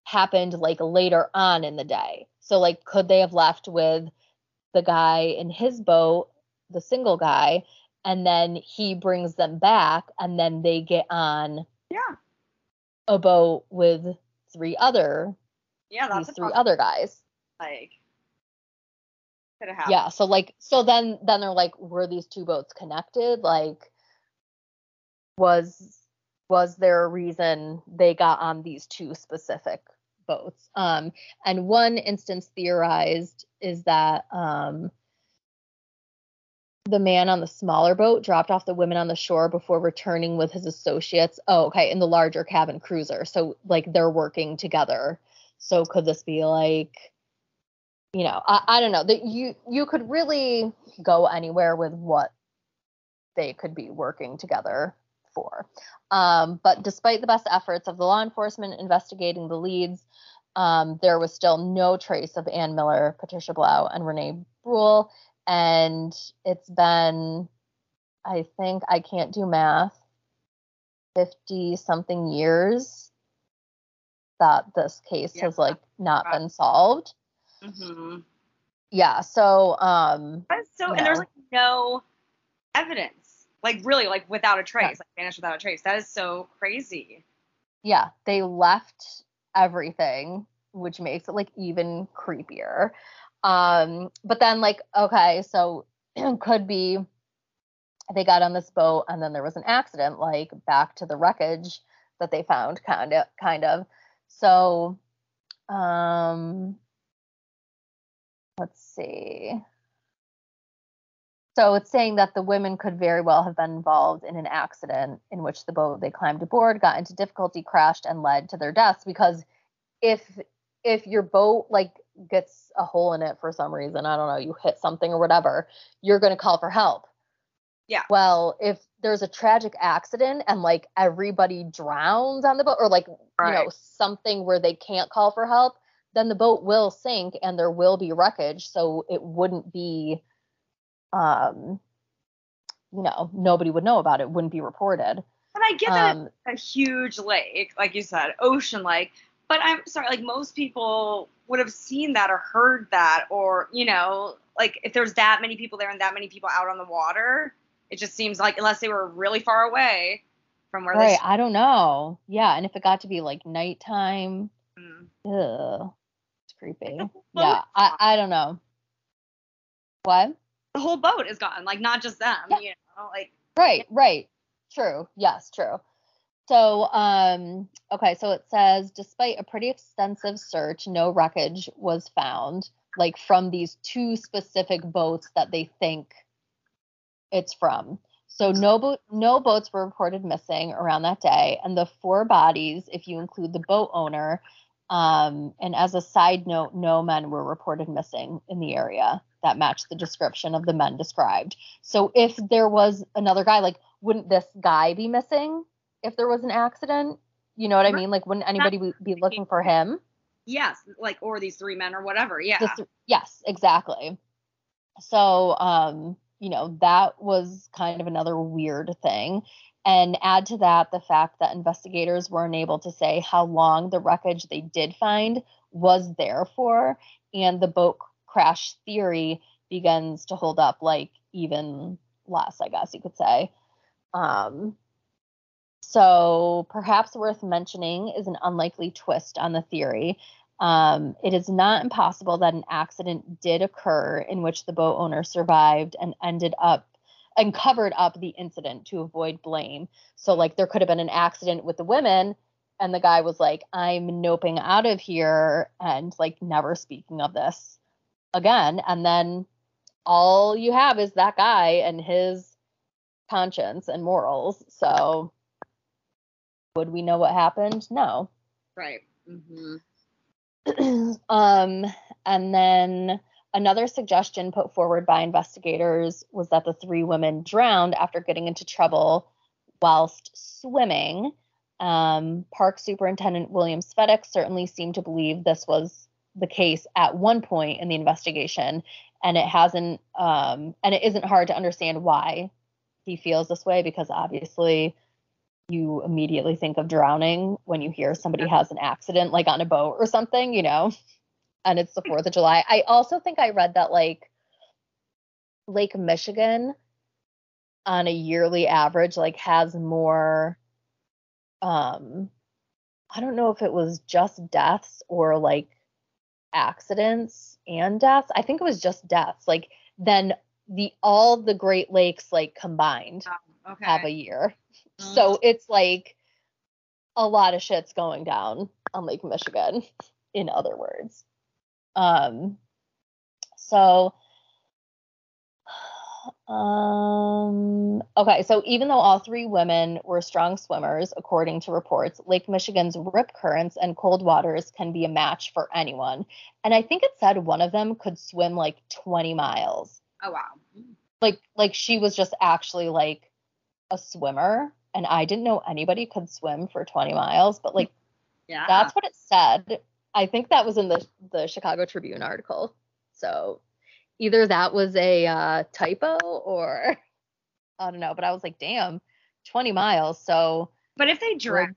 happened like later on in the day. So like could they have left with the guy in his boat, the single guy, and then he brings them back and then they get on yeah a boat with three other yeah that's these three other guys like could have happened. yeah so like so then then they're like were these two boats connected like was was there a reason they got on these two specific boats? Um, and one instance theorized is that um, the man on the smaller boat dropped off the women on the shore before returning with his associates. Oh, okay, in the larger cabin cruiser. So like they're working together. So could this be like, you know, I, I don't know that you you could really go anywhere with what they could be working together for. Um, but despite the best efforts of the law enforcement investigating the leads, um, there was still no trace of Ann Miller, Patricia Blough, and Renee Bruhl. And it's been, I think, I can't do math, 50 something years that this case yeah. has like not been solved. Mm-hmm. Yeah. So, um, so, and know. there's like no evidence like really like without a trace, yeah. like vanished without a trace. That is so crazy. Yeah, they left everything, which makes it like even creepier. Um, but then like, okay, so could be they got on this boat and then there was an accident, like back to the wreckage that they found, kind of, kind of. So, um, let's see. So it's saying that the women could very well have been involved in an accident in which the boat they climbed aboard got into difficulty, crashed, and led to their deaths. Because if if your boat like gets a hole in it for some reason, I don't know, you hit something or whatever, you're going to call for help. Yeah. Well, if there's a tragic accident and like everybody drowns on the boat or like right. you know something where they can't call for help, then the boat will sink and there will be wreckage. So it wouldn't be um, you know, nobody would know about it, wouldn't be reported. And I get that um, a huge lake, like you said, ocean lake, but I'm sorry, like most people would have seen that or heard that, or you know, like if there's that many people there and that many people out on the water, it just seems like unless they were really far away from where right, they. I don't know. Yeah, and if it got to be like nighttime, mm. ugh, it's creepy. yeah, I I don't know. What? The whole boat is gone, like not just them, yeah. you know, like Right, right. True. Yes, true. So, um, okay, so it says despite a pretty extensive search, no wreckage was found, like from these two specific boats that they think it's from. So no boat, no boats were reported missing around that day, and the four bodies, if you include the boat owner, um, and as a side note, no men were reported missing in the area that matched the description of the men described. So if there was another guy, like, wouldn't this guy be missing if there was an accident? You know what I mean? Like, wouldn't anybody be looking for him? Yes, like, or these three men or whatever. Yeah. This, yes, exactly. So, um, you know, that was kind of another weird thing. And add to that the fact that investigators were unable to say how long the wreckage they did find was there for, and the boat crash theory begins to hold up like even less, I guess you could say. Um, so perhaps worth mentioning is an unlikely twist on the theory. Um, it is not impossible that an accident did occur in which the boat owner survived and ended up and covered up the incident to avoid blame. So like there could have been an accident with the women and the guy was like, I'm noping out of here and like never speaking of this again and then all you have is that guy and his conscience and morals. So would we know what happened? No. Right. Mm-hmm. um and then another suggestion put forward by investigators was that the three women drowned after getting into trouble whilst swimming. Um, park superintendent william svedek certainly seemed to believe this was the case at one point in the investigation and it hasn't um, and it isn't hard to understand why he feels this way because obviously you immediately think of drowning when you hear somebody has an accident like on a boat or something you know? And it's the 4th of July. I also think I read that like Lake Michigan on a yearly average like has more um I don't know if it was just deaths or like accidents and deaths. I think it was just deaths. Like then the all the Great Lakes like combined oh, okay. have a year. Mm. So it's like a lot of shit's going down on Lake Michigan, in other words. Um so um, okay, so even though all three women were strong swimmers, according to reports, Lake Michigan's rip currents and cold waters can be a match for anyone. And I think it said one of them could swim like 20 miles. Oh wow. Like like she was just actually like a swimmer and I didn't know anybody could swim for 20 miles, but like yeah. That's what it said. I think that was in the the Chicago Tribune article. So either that was a uh, typo or I don't know, but I was like, damn, 20 miles. So. But if they drowned,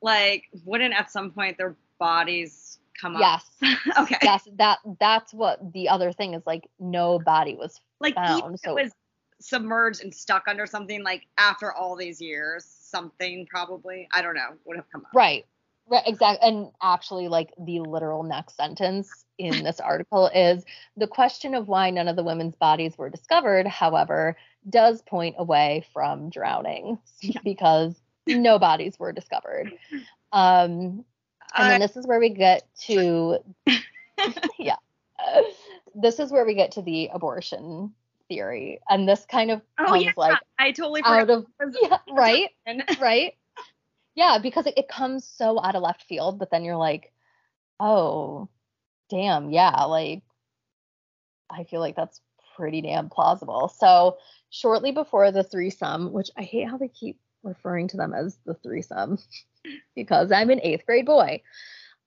like, wouldn't at some point their bodies come yes. up? Yes. okay. Yes, that that's what the other thing is. Like, no body was like found. so it was submerged and stuck under something. Like after all these years, something probably I don't know would have come up. Right. Right, exactly. And actually, like the literal next sentence in this article is the question of why none of the women's bodies were discovered, however, does point away from drowning because no bodies were discovered. Um, and then this is where we get to, yeah, this is where we get to the abortion theory, and this kind of oh, comes yeah. like I totally out forgot. of yeah, right, right, yeah, because it, it comes so out of left field, but then you're like, oh, damn, yeah, like I feel like that's pretty damn plausible. So shortly before the threesome, which I hate how they keep referring to them as the threesome because I'm an eighth grade boy.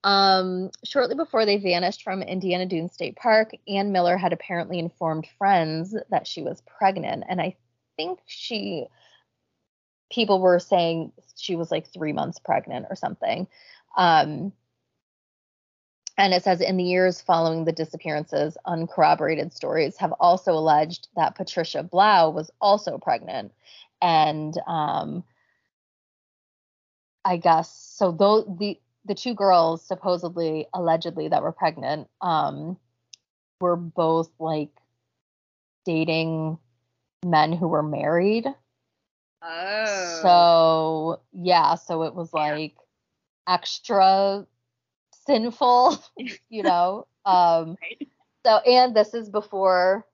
Um, shortly before they vanished from Indiana Dunes State Park, Ann Miller had apparently informed friends that she was pregnant. And I think she, people were saying she was like three months pregnant or something. Um, and it says in the years following the disappearances, uncorroborated stories have also alleged that Patricia Blough was also pregnant. And um, I guess so. Those the the two girls supposedly, allegedly that were pregnant, um, were both like dating men who were married. Oh. So yeah, so it was like extra sinful, you know. Um Right. so and this is before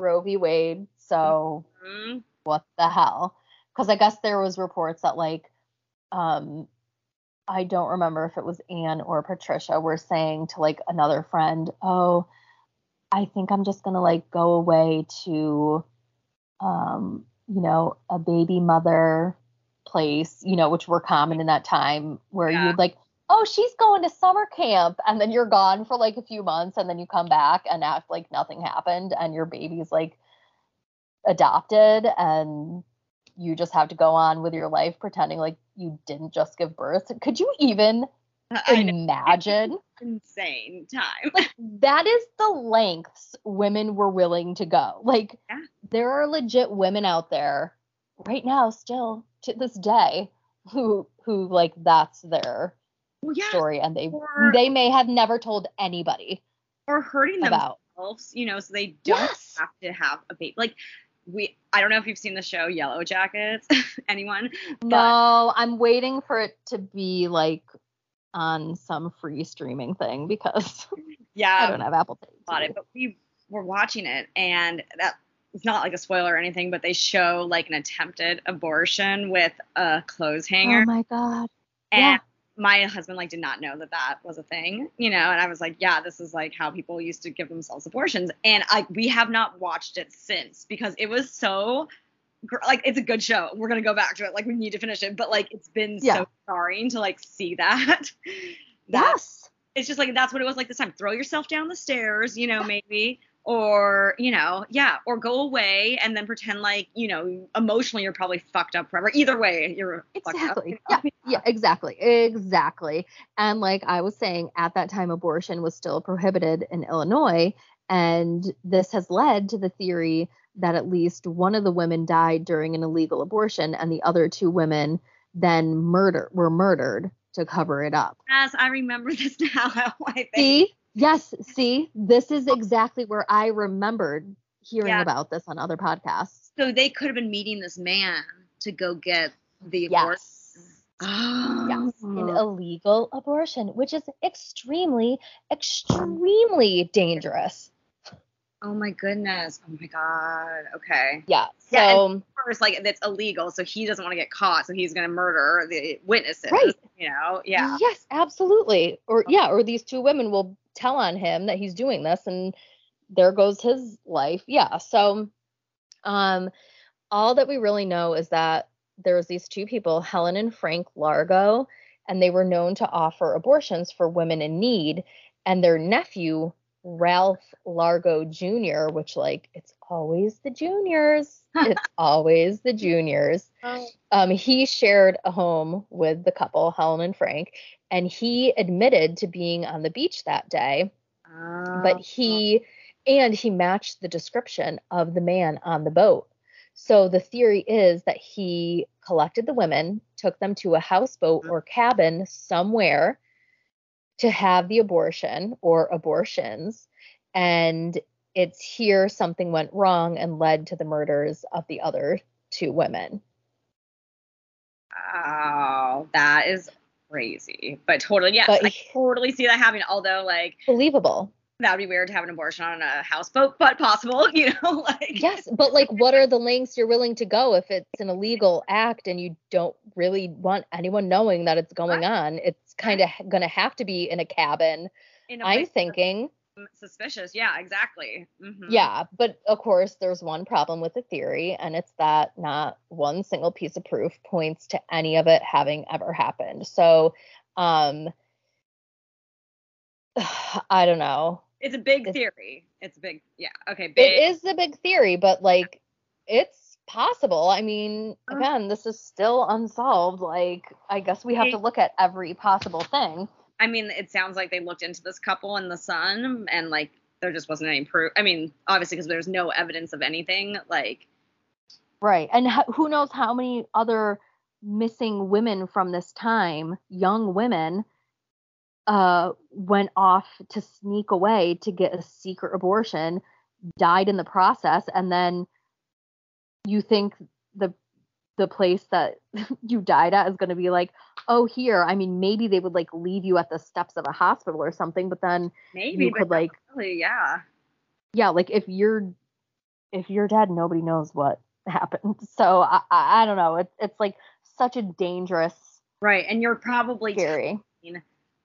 Roe v. Wade, so Mhm. what the hell? Because I guess there was reports that like um I don't remember if it was Anne or Patricia were saying to like another friend, "Oh, I think I'm just going to like go away to um, you know, a baby mother place, you know, which were common in that time where Yeah. you'd like, "Oh, she's going to summer camp." And then you're gone for like a few months and then you come back and act like nothing happened and your baby's like adopted and you just have to go on with your life pretending like you didn't just give birth. Could you even. imagine? Insane time. That is the lengths women were willing to go. Like Yeah. there are legit women out there right now still to this day who who like that's their Well, yeah. story and they Or- they may have never told anybody Or hurting about. themselves, you know, so they don't Yes. have to have a baby. Like we, I don't know if you've seen the show Yellowjackets. Anyone? No, I'm waiting for it to be like on some free streaming thing because Yeah. I don't have Apple TV. about it, but we were watching it, and that it's not like a spoiler or anything, but they show like an attempted abortion with a clothes oh hanger, Oh my god. and yeah. my husband like did not know that that was a thing, you know, and I was like, yeah, this is like how people used to give themselves abortions, and I we have not watched it since because it was so. Like it's a good show. We're gonna go back to it. Like we need to finish it, but like it's been Yeah. so jarring to like see that. that Yes. it's just like that's what it was like this time. Throw yourself down the stairs, you know, maybe, or you know, yeah, or go away and then pretend like you know emotionally you're probably fucked up forever. Either way, you're fucked up. Exactly. Yeah. Yeah, exactly. Exactly. And like I was saying, at that time, abortion was still prohibited in Illinois. And this has led to the theory that at least one of the women died during an illegal abortion and the other two women then murder were murdered to cover it up. Yes, I remember this now. I think. See? Yes, see? This is exactly where I remembered hearing Yeah. about this on other podcasts. So they could have been meeting this man to go get the abortion. Yes. Oh. Yes, an illegal abortion, which is extremely, extremely dangerous. Oh my goodness. Oh my god. Okay. Yeah. Yeah, So First, like that's illegal, so he doesn't want to get caught, so he's gonna murder the witnesses. Right. You know. Yeah. yes, absolutely. Or yeah, or these two women will tell on him that he's doing this, and there goes his life. Yeah. So, um, all that we really know is that there was these two people, Helen and Frank Largo, and they were known to offer abortions for women in need, and their nephew Ralph Largo Jr., which like it's always the juniors. it's always the juniors. Um, he shared a home with the couple, Helen and Frank, and he admitted to being on the beach that day, Oh. but he and he matched the description of the man on the boat. So the theory is that he collected the women, took them to a houseboat or cabin somewhere to have the abortion or abortions. And it's here something went wrong and led to the murders of the other two women. Oh, that is crazy. But totally, yes, But I totally see that happening. Although, like, Believable. that would be weird to have an abortion on a houseboat, but possible, you know, like. Yes, but like what are the lengths you're willing to go if it's an illegal act and you don't really want anyone knowing that it's going Right. on? It's kind of going to have to be in a cabin. in a I'm thinking. suspicious. Yeah, exactly. Mhm. Yeah, but of course, there's one problem with the theory, and it's that not one single piece of proof points to any of it having ever happened. So, um, I don't know. It's a big It's- theory. It's a big, yeah. Okay, big. It is a big theory, but like, it's possible. I mean, Uh. again, this is still unsolved. Like, I guess we have to look at every possible thing. I mean, it sounds like they looked into this couple and the son, and like there just wasn't any proof. I mean, obviously, because there's no evidence of anything. Like, Right. And ho- who knows how many other missing women from this time, young women, uh, went off to sneak away to get a secret abortion, died in the process, and then you think the the place that you died at is going to be like, oh, here. I mean, maybe they would like leave you at the steps of a hospital or something, but then maybe, you could like really, yeah. yeah like if you're if you're dead nobody knows what happened so i i, I don't know it's it's like such a dangerous Right, and you're probably scary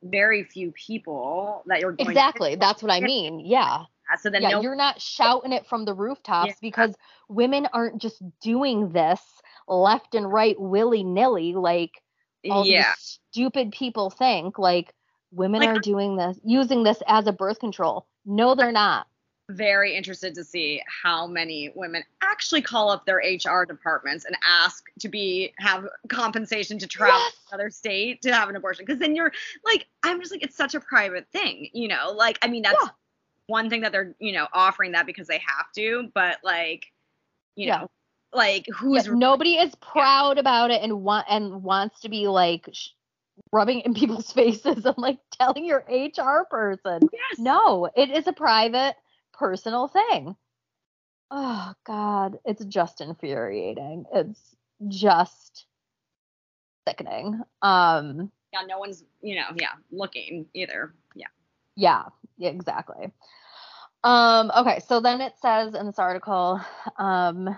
very few people that you're going to exactly that's what i mean yeah So then yeah no, you're not shouting it from the rooftops Yeah. because women aren't just doing this left and right willy-nilly like all yeah, these stupid people think like women Like, are doing this using this as a birth control no they're not very interested to see how many women actually call up their HR departments and ask to be have compensation to travel Yes. to another state to have an abortion. Because then you're like, I'm just like, it's such a private thing, you know. Like, I mean, that's Yeah. One thing that they're, you know, offering that because they have to, but like, you Yeah. know, like who's Yeah, nobody is proud about it and want and wants to be like sh- rubbing in people's faces and like telling your HR person. yes, No, it is a private, personal thing. Oh God, it's just infuriating. It's just sickening. Um, yeah, no one's, you know, yeah, looking either. Yeah. Yeah, yeah, exactly. Um, okay, so then it says in this article, um,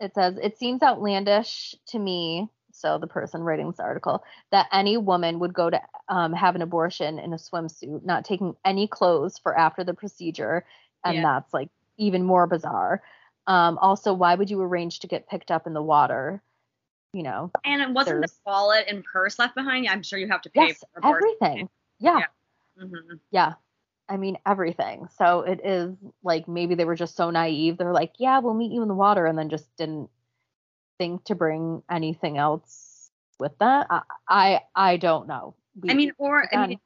it says it seems outlandish to me, so the person writing this article, that any woman would go to um, have an abortion in a swimsuit, not taking any clothes for after the procedure, and Yeah. that's like even more bizarre. Um, also, why would you arrange to get picked up in the water? You know, And it wasn't There's- the wallet and purse left behind? I'm sure you have to pay yes, for abortion. everything. Yeah. Mhm. Yeah. I mean, everything. So it is like maybe they were just so naive. They're like, yeah, we'll meet you in the water, and then just didn't think to bring anything else with that. I I, I don't know. We- I mean, or I mean, it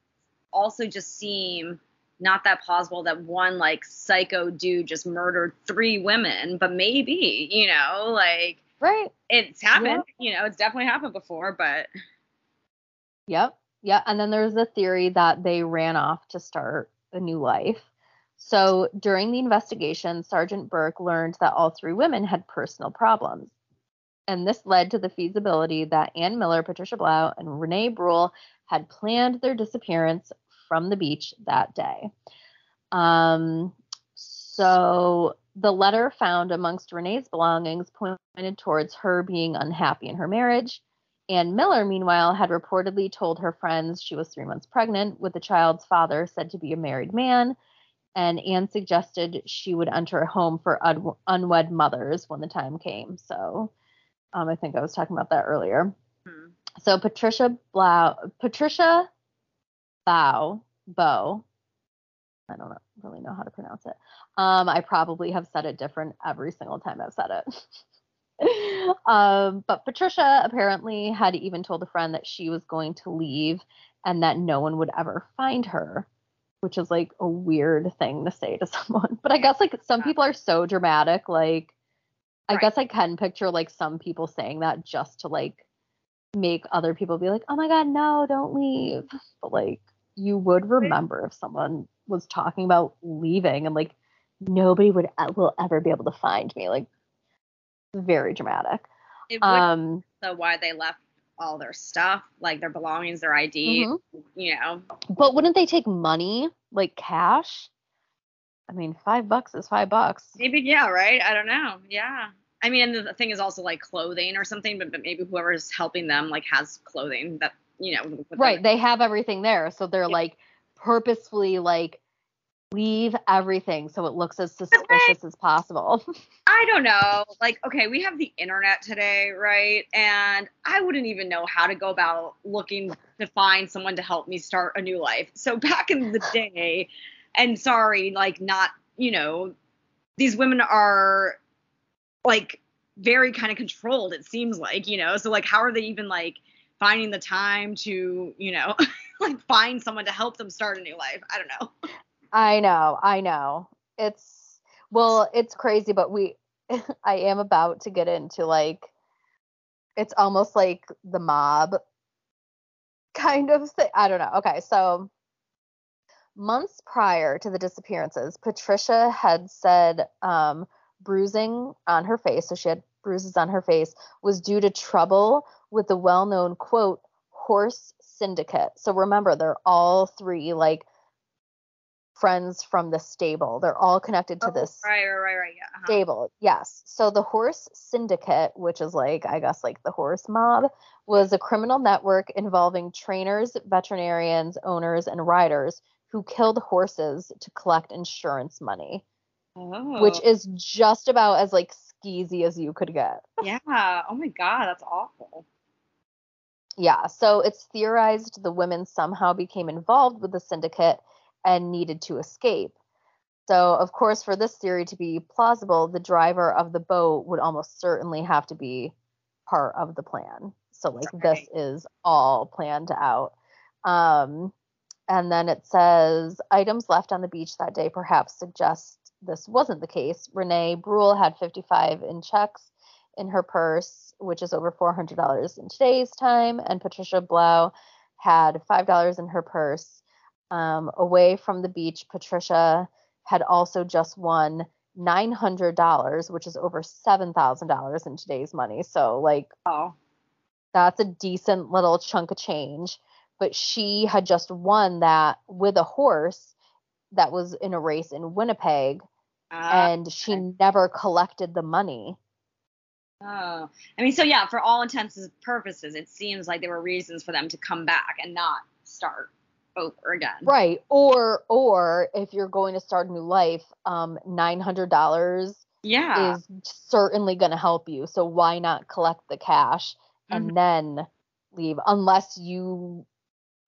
also just seem not that plausible that one like psycho dude just murdered three women, but maybe, you know, like right. it's happened, you know, it's definitely happened before, but Yep. Yeah. And then there's a theory that they ran off to start a new life. So during the investigation, Sergeant Burke learned that all three women had personal problems. And this led to the feasibility that Ann Miller, Patricia Blough, and Renee Bruhl had planned their disappearance from the beach that day. Um, so the letter found amongst Renee's belongings pointed towards her being unhappy in her marriage. Ann Miller, meanwhile, had reportedly told her friends she was three months pregnant with the child's father said to be a married man. And Anne suggested she would enter a home for un- unwed mothers when the time came. So um, I think I was talking about that earlier. hmm. So Patricia Blough, Patricia Bow, Bow, I don't know, really know how to pronounce it. Um, I probably have said it different every single time I've said it. um, but Patricia apparently had even told a friend that she was going to leave and that no one would ever find her, which is like a weird thing to say to someone. But I guess like some people are so dramatic, like I Right. guess I can picture like some people saying that just to like make other people be like, "Oh my god, no, don't leave." But like you would remember if someone was talking about leaving and like nobody would will ever be able to find me. Like very dramatic. It would Um so why they left all their stuff, like their belongings, their ID, mhm. you know. but wouldn't they take money, like cash? I mean, 5 bucks is 5 bucks. Maybe yeah, right? I don't know. Yeah. I mean, the thing is also like clothing or something, but, but maybe whoever's helping them like has clothing that you know. Right, they have everything there, so they're Yeah. like purposefully like leave everything so it looks as suspicious as possible. I don't know. Like, okay, we have the internet today, right? And I wouldn't even know how to go about looking to find someone to help me start a new life. So back in the day, and sorry, like not, you know, these women are like very kind of controlled, it seems like, you know. So like how are they even like finding the time to, you know, like find someone to help them start a new life? I don't know. I know, I know. It's well, it's crazy, but we I am about to get into like it's almost like the mob kind of thing. I don't know. Okay, so months prior to the disappearances, Patricia had said um, bruising on her face, so she had bruises on her face, was due to trouble with the well known quote, horse syndicate. So remember, they're all three like friends from the stable. They're all connected to this Oh, Right, right, right, right. Yeah. uh-huh. stable. Yes. So the horse syndicate, which is like, I guess, like the horse mob, was a criminal network involving trainers, veterinarians, owners, and riders who killed horses to collect insurance money, Oh. which is just about as like skeezy as you could get. Yeah. Oh my god, that's awful. Yeah. So it's theorized the women somehow became involved with the syndicate and needed to escape. So, of course, for this theory to be plausible, the driver of the boat would almost certainly have to be part of the plan. So, like, this is all planned out. Um, and then it says items left on the beach that day perhaps suggest this wasn't the case. Renee Bruhl had 55 in checks in her purse, which is over $400 in today's time, and Patricia Blough had $5 in her purse. Um, away from the beach, Patricia had also just won $900, which is over $7,000 in today's money. So, like, Oh. that's a decent little chunk of change. But she had just won that with a horse that was in a race in Winnipeg, Uh, and she never collected the money. oh. I mean, so yeah, for all intents and purposes, it seems like there were reasons for them to come back and not start over again. Right. Or or if you're going to start a new life, um $900 Yeah. is certainly going to help you. So why not collect the cash and Mm-hmm. then leave unless you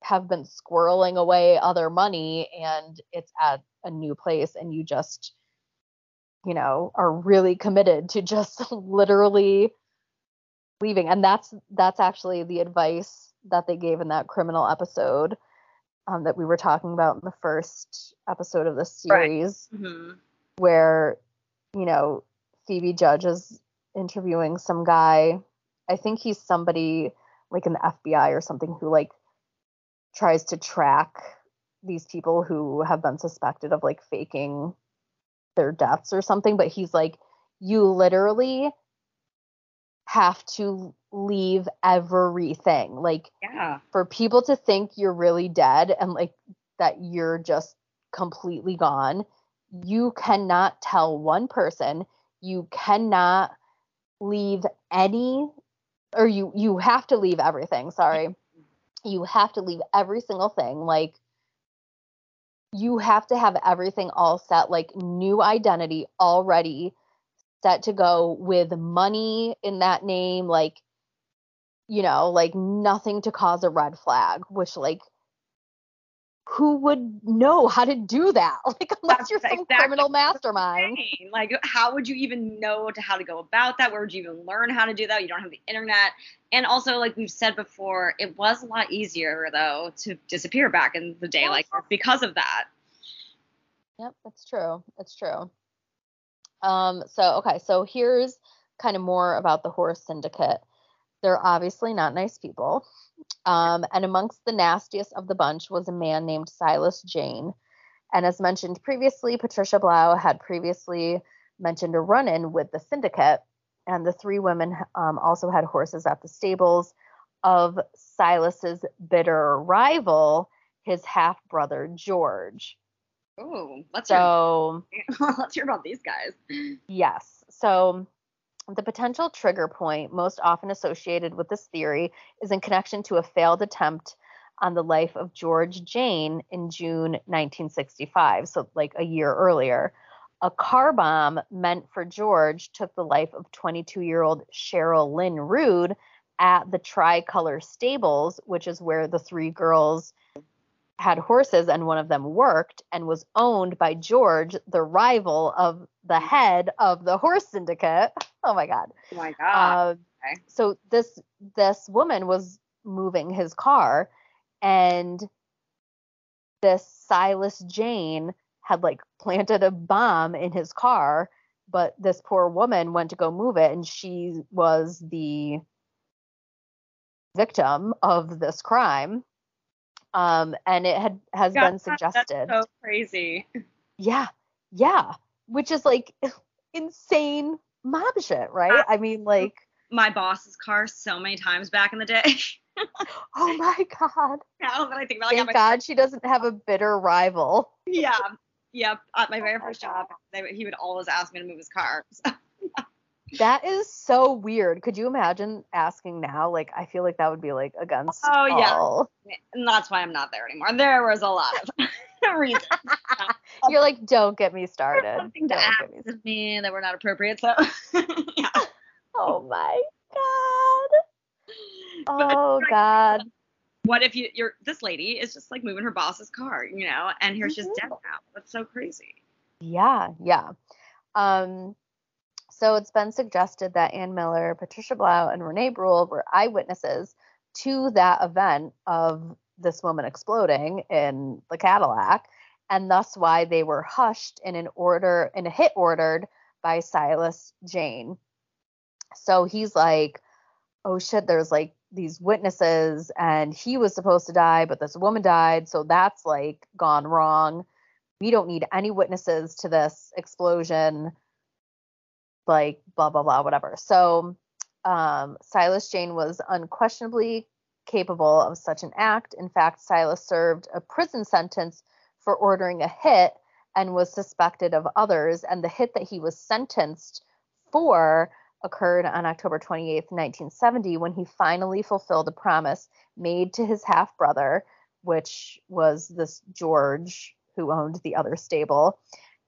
have been squirreling away other money and it's at a new place and you just you know are really committed to just literally leaving and that's that's actually the advice that they gave in that criminal episode um, that we were talking about in the first episode of this Right. series hmm where you know Phoebe Judge is interviewing some guy. I think he's somebody like in the FBI or something who like tries to track these people who have been suspected of like faking their deaths or something but he's like you literally have to leave everything like Yeah. for people to think you're really dead and like that you're just completely gone, you cannot tell one person, you cannot leave any or you you have to leave everything, sorry. You have to leave every single thing like you have to have everything all set like new identity already set to go with money in that name like you know, like nothing to cause a red flag, which like who would know how to do that? Like unless That's you're some exactly criminal mastermind. Like, how would you even know to how to go about that? Where would you even learn how to do that? You don't have the internet. And also, like we've said before, it was a lot easier though to disappear back in the day, Yes. like because of that. Yep, that's true. That's true. Um, so okay, so here's kind of more about the horse syndicate. They're obviously not nice people. Um, and amongst the nastiest of the bunch was a man named Silas Jayne. And as mentioned previously, Patricia Blough had previously mentioned a run in with the syndicate. And the three women um, also had horses at the stables of Silas's bitter rival, his half brother George. Oh, let's so, hear. let's hear about these guys. Yes. So the potential trigger point most often associated with this theory is in connection to a failed attempt on the life of George Jayne in June 1965, so like a year earlier. A car bomb meant for George took the life of 22 year old Cheryl Lynn Rude at the Tricolor Stables, which is where the three girls had horses and one of them worked and was owned by George, the rival of the head of the horse syndicate. Oh my god. Oh my god. Uh, okay. So this this woman was moving his car and this Silas Jayne had like planted a bomb in his car, but this poor woman went to go move it and she was the victim of this crime. Um, and it had has been suggested. so crazy. Yeah, yeah, which is like insane mob shit, right? I, I mean, like my boss's car so many times back in the day. oh my god. Now that I think about, like, thank God she doesn't have a bitter rival. Yeah, yep. At my very first job, they, he would always ask me to move his car. So. That is so weird. Could you imagine asking now? Like, I feel like that would be like against. Oh all. yeah, and that's why I'm not there anymore. There was a lot of reasons. You're like, don't get me started. Something don't to ask me. me that were not appropriate. So yeah. Oh my god. Oh god. What if you you're this lady is just like moving her boss's car, you know, and here's mm-hmm. just dead now. That's so crazy. Yeah, yeah. Um so it's been suggested that Ann Miller, Patricia Blough, and Renee Bruhl were eyewitnesses to that event of this woman exploding in the Cadillac, and thus why they were hushed in an order in a hit ordered by Silas Jayne. So he's like, oh shit, there's like these witnesses, and he was supposed to die, but this woman died, so that's like gone wrong. We don't need any witnesses to this explosion like blah blah blah whatever. So um, Silas Jayne was unquestionably capable of such an act. In fact, Silas served a prison sentence for ordering a hit and was suspected of others. And the hit that he was sentenced for occurred on October 28, 1970, when he finally fulfilled a promise made to his half brother, which was this George who owned the other stable.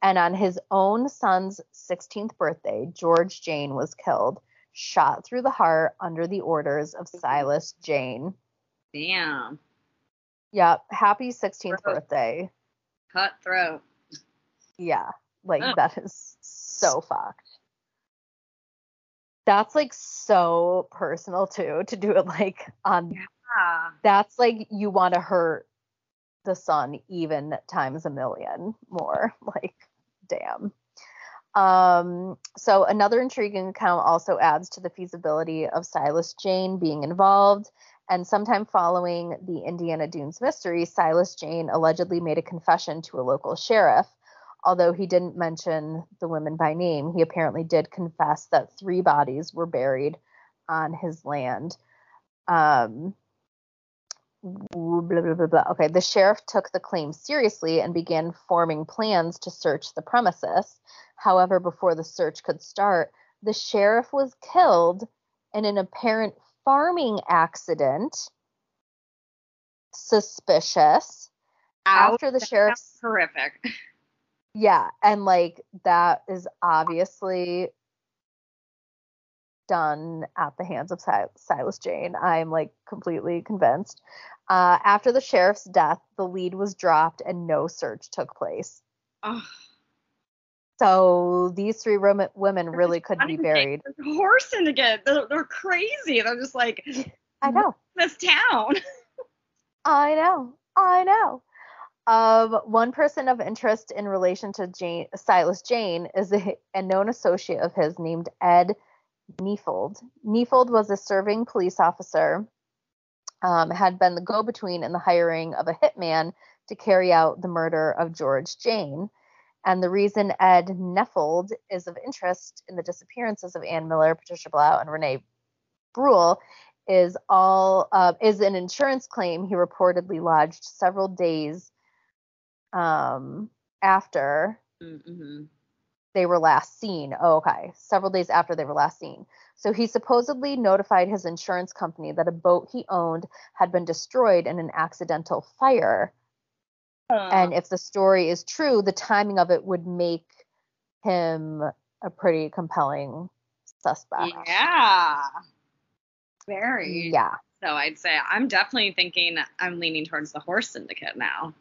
And on his own son's 16th birthday, George Jayne was killed, shot through the heart under the orders of Silas Jayne. Damn. Yep. Happy 16th Throat. birthday. Cutthroat. Yeah. Like, Ugh. that is so fucked. That's like so personal too, to do it like on. Yeah. That's like you want to hurt the son even times a million more. Like, damn. Um, so another intriguing account also adds to the feasibility of Silas Jayne being involved. And sometime following the Indiana Dunes mystery, Silas Jayne allegedly made a confession to a local sheriff. Although he didn't mention the women by name, he apparently did confess that three bodies were buried on his land. Um, blah, blah, blah, blah. Okay, the sheriff took the claim seriously and began forming plans to search the premises. However, before the search could start, the sheriff was killed in an apparent farming accident. Suspicious. Ow, After the sheriff's horrific. Yeah, and like that is obviously done at the hands of Silas Jayne. I'm like completely convinced. Uh, after the sheriff's death, the lead was dropped and no search took place. Oh. So these three women really could be buried. Horsing again. They're, they're crazy. They're just like, I know. This town. I know. I know. Um, one person of interest in relation to Jane, Silas Jane is a, a known associate of his named Ed Neufeld. Neufeld was a serving police officer, um, had been the go between in the hiring of a hitman to carry out the murder of George Jayne. And the reason Ed Neufeld is of interest in the disappearances of Ann Miller, Patricia Blough, and Renee Bruhl is all uh, is an insurance claim he reportedly lodged several days um, after mm-hmm. They were last seen. Oh, okay, several days after they were last seen. So he supposedly notified his insurance company that a boat he owned had been destroyed in an accidental fire. Uh. And if the story is true, the timing of it would make him a pretty compelling suspect. Yeah. Very. Yeah. So I'd say I'm definitely thinking I'm leaning towards the horse syndicate now.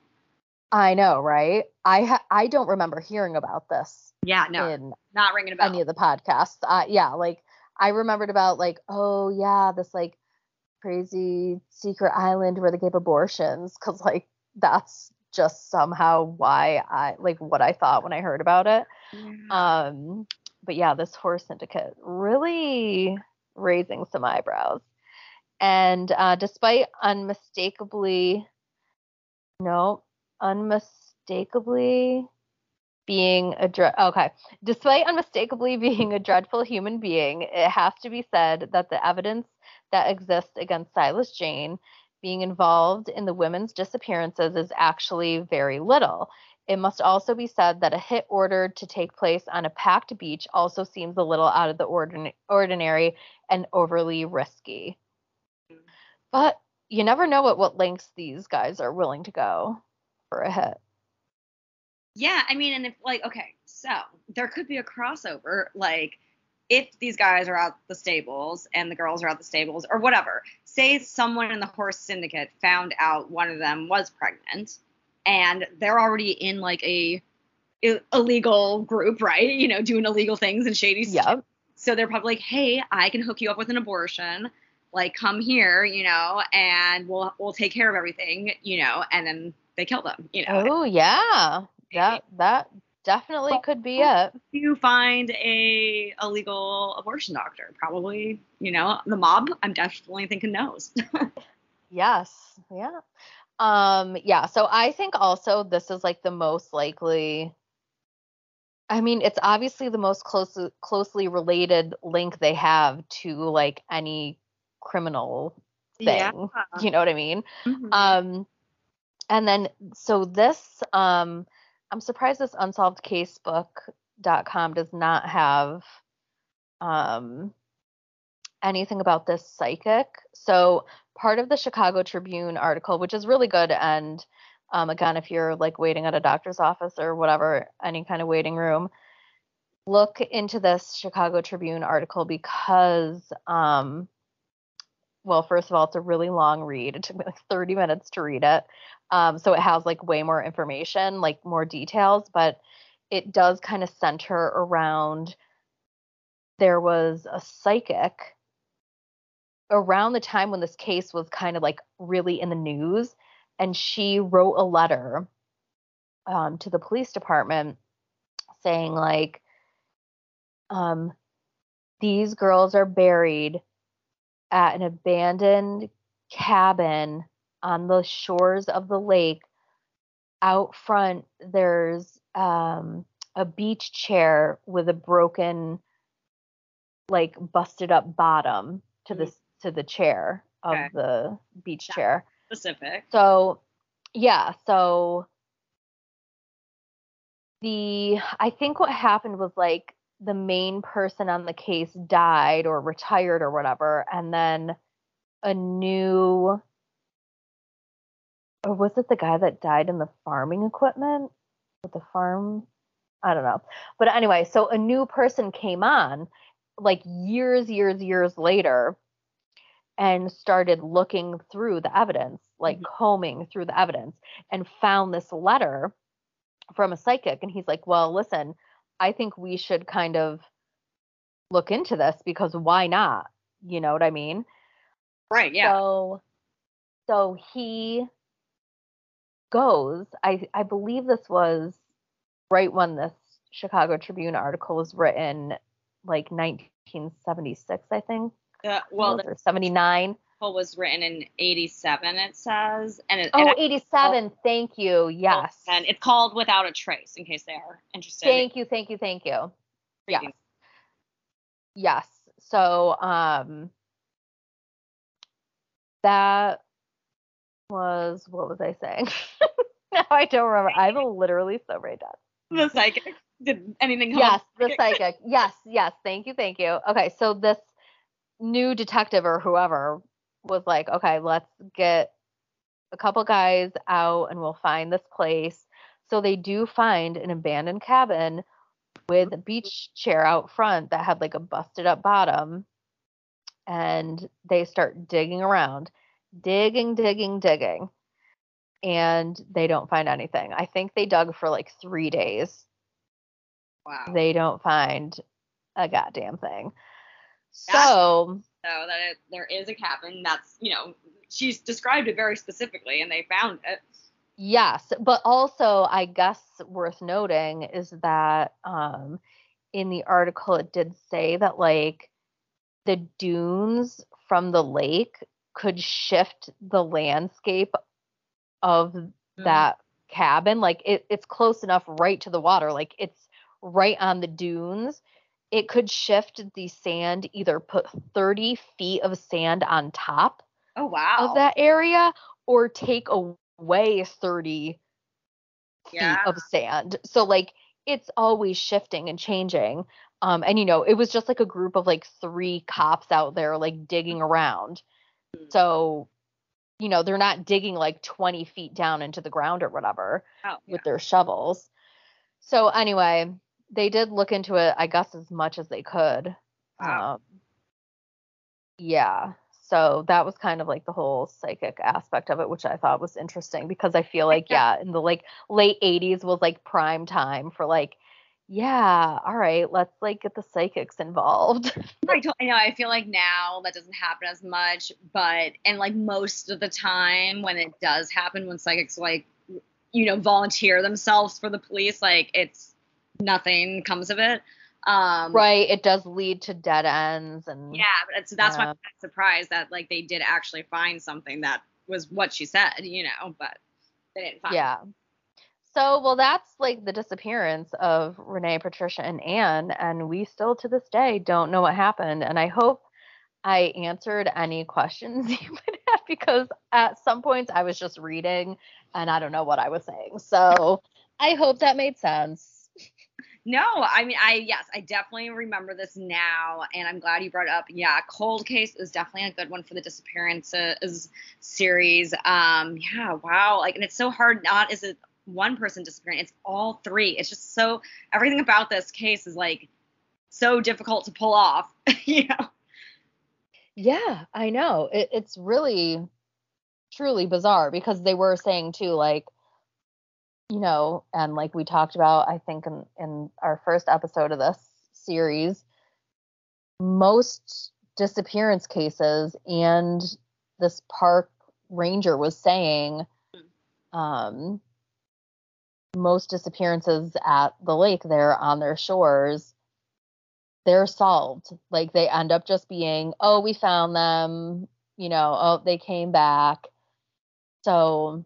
I know, right? I ha- I don't remember hearing about this. Yeah, no, in not ringing about any of the podcasts. Uh, yeah, like I remembered about like, oh yeah, this like crazy secret island where they gave abortions, because like that's just somehow why I like what I thought when I heard about it. Yeah. Um, but yeah, this horse syndicate really raising some eyebrows. And uh, despite unmistakably, no, unmistakably being a dre- okay, despite unmistakably being a dreadful human being, it has to be said that the evidence that exists against Silas Jayne being involved in the women's disappearances is actually very little. It must also be said that a hit ordered to take place on a packed beach also seems a little out of the ordin- ordinary and overly risky. But you never know at what lengths these guys are willing to go for a hit. Yeah, I mean, and if like, okay, so there could be a crossover, like if these guys are at the stables and the girls are at the stables or whatever. Say someone in the horse syndicate found out one of them was pregnant and they're already in like a illegal group, right? You know, doing illegal things and shady stuff. Yep. So they're probably like, "Hey, I can hook you up with an abortion. Like, come here, you know, and we'll we'll take care of everything, you know." And then they kill them, you know. Oh yeah, that that definitely well, could be it. You find a illegal abortion doctor, probably, you know, the mob. I'm definitely thinking knows. yes, yeah. Um, yeah, so I think also this is like the most likely I mean, it's obviously the most closely closely related link they have to like any criminal thing. Yeah. You know what I mean? Mm-hmm. Um and then so this um I'm surprised this unsolvedcasebook.com does not have um anything about this psychic. So part of the Chicago Tribune article, which is really good. And um, again, if you're like waiting at a doctor's office or whatever, any kind of waiting room, look into this Chicago Tribune article because, um, well, first of all, it's a really long read. It took me like 30 minutes to read it. Um, so it has like way more information, like more details, but it does kind of center around there was a psychic around the time when this case was kind of like really in the news and she wrote a letter um, to the police department saying like um, these girls are buried at an abandoned cabin on the shores of the lake out front there's um, a beach chair with a broken like busted up bottom to mm-hmm. the to the chair of okay. the beach That's chair. Specific. So, yeah, so the I think what happened was like the main person on the case died or retired or whatever and then a new or was it the guy that died in the farming equipment with the farm I don't know. But anyway, so a new person came on like years years years later and started looking through the evidence, like mm-hmm. combing through the evidence, and found this letter from a psychic. And he's like, Well, listen, I think we should kind of look into this because why not? You know what I mean? Right, yeah. So so he goes, I I believe this was right when this Chicago Tribune article was written, like 1976, I think. Uh, well, or 79. Article was written in 87, it says. And it, Oh, and, 87. Thank you. Yes. and it's called Without a Trace, in case they are interested. Thank you. Thank you. Thank you. Yes. Yes. So, um, that was what was I saying? now I don't remember. I'm literally so brain dead. The psychic. Did anything come Yes, the psychic. Yes, yes. Thank you. Thank you. Okay, so this new detective or whoever was like, okay, let's get a couple guys out and we'll find this place. So they do find an abandoned cabin with a beach chair out front that had like a busted up bottom. And they start digging around, digging, digging, digging. And they don't find anything. I think they dug for like three days Wow. they don't find a goddamn thing. So, so that it, there is a cabin that's, you know, she's described it very specifically and they found it. yes, but also I guess worth noting is that um in the article it did say that like the dunes from the lake could shift the landscape of that cabin. Like it, it's close enough right to the water. Like it's right on the dunes it could shift the sand either put 30 feet of sand on top Oh, wow. of that area or take away 30 Yeah. feet of sand so like it's always shifting and changing um and you know it was just like a group of like three cops out there like digging around Mm. so you know they're not digging like 20 feet down into the ground or whatever Oh, yeah. with their shovels. So anyway, they did look into it, I guess, as much as they could. Wow. Um, yeah. So that was kind of like the whole psychic aspect of it, which I thought was interesting because I feel like, yeah, in the like late 80s was like prime time for like, yeah, all right, let's like get the psychics involved. I, I know. I feel like now that doesn't happen as much, but and like most of the time when it does happen, when psychics like you know volunteer themselves for the police, like it's nothing comes of it. Um, right. It does lead to dead ends and Yeah, but it's, that's why I'm surprised that like they did actually find something that was what she said, you know, but they didn't find. Yeah. So, well, that's like the disappearance of Renee, Patricia, and Anne, and we still to this day don't know what happened. And I hope I answered any questions you would have because at some points I was just reading and I don't know what I was saying. So, I hope that made sense. No, I mean, I yes, I definitely remember this now, and I'm glad you brought up. Yeah, Cold Case is definitely a good one for the disappearances series. Um, yeah, wow, like, and it's so hard. Not is it one person disappearing? It's all three. It's just so everything about this case is like so difficult to pull off. you know? Yeah, I know. It, it's really, truly bizarre because they were saying too, like, you know, and like we talked about, I think in, in our first episode of this series, most disappearance cases and this park ranger was saying um most disappearances at the lake there on their shores they're solved. Like they end up just being oh we found them you know oh they came back. So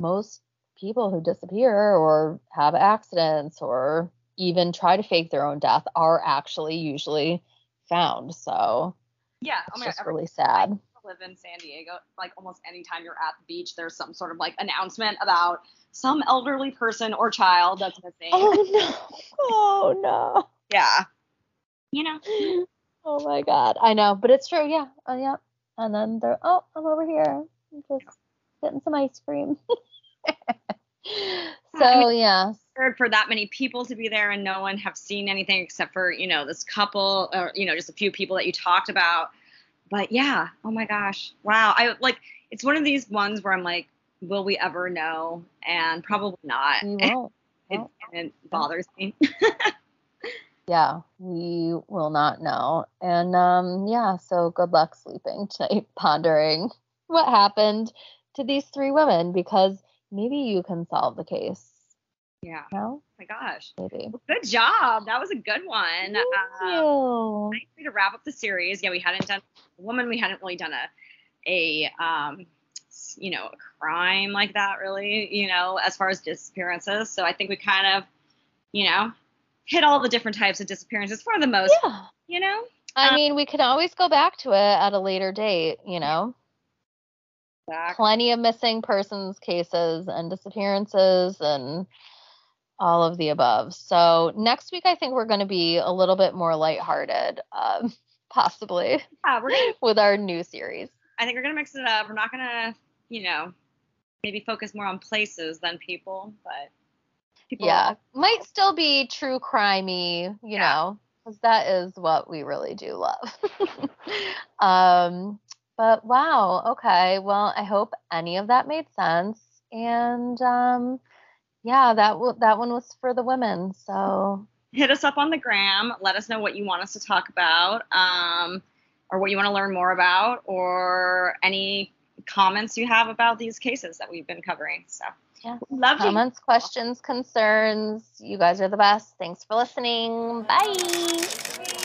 most people who disappear or have accidents or even try to fake their own death are actually usually found. So Yeah. it's Oh my just God, really sad. live in San Diego, like almost anytime you're at the beach, there's some sort of like announcement about some elderly person or child that's missing. oh no. Oh no. Yeah. You know. oh my god. I know but it's true. Yeah. Oh yeah. And then they're oh i'm over here. I'm just getting some ice cream so yeah For that many people to be there and no one have seen anything except for you know this couple or you know just a few people that you talked about. But yeah, oh my gosh, wow. I like it's one of these ones where I'm like, will we ever know? And probably not. we won't it, it bothers me. yeah we will not know and um yeah so good luck sleeping tonight pondering what happened to these three women because maybe you can solve the case Yeah. No? Oh my gosh. Maybe. Well, good job. That was a good one. Thank Um, you. nice way to wrap up the series. Yeah, we hadn't done woman. We hadn't really done a a um you know a crime like that really. You know, as far as disappearances. So I think we kind of you know hit all the different types of disappearances for the most. Yeah. You know. I Um, mean, we can always go back to it at a later date, you know. Plenty of missing persons cases and disappearances and all of the above. So next week, I think we're going to be a little bit more lighthearted, um, possibly Yeah, we're gonna. with our new series. I think we're gonna mix it up. We're not gonna you know maybe focus more on places than people, but people. Yeah, might still be true crimey, you Yeah. know, because that is what we really do love. um, but wow, okay. Well, I hope any of that made sense, and um, yeah, that w- that one was for the women. So hit us up on the gram. Let us know what you want us to talk about, um, or what you want to learn more about, or any comments you have about these cases that we've been covering. So, Yeah. love you. comments, questions, concerns. You guys are the best. Thanks for listening. Bye.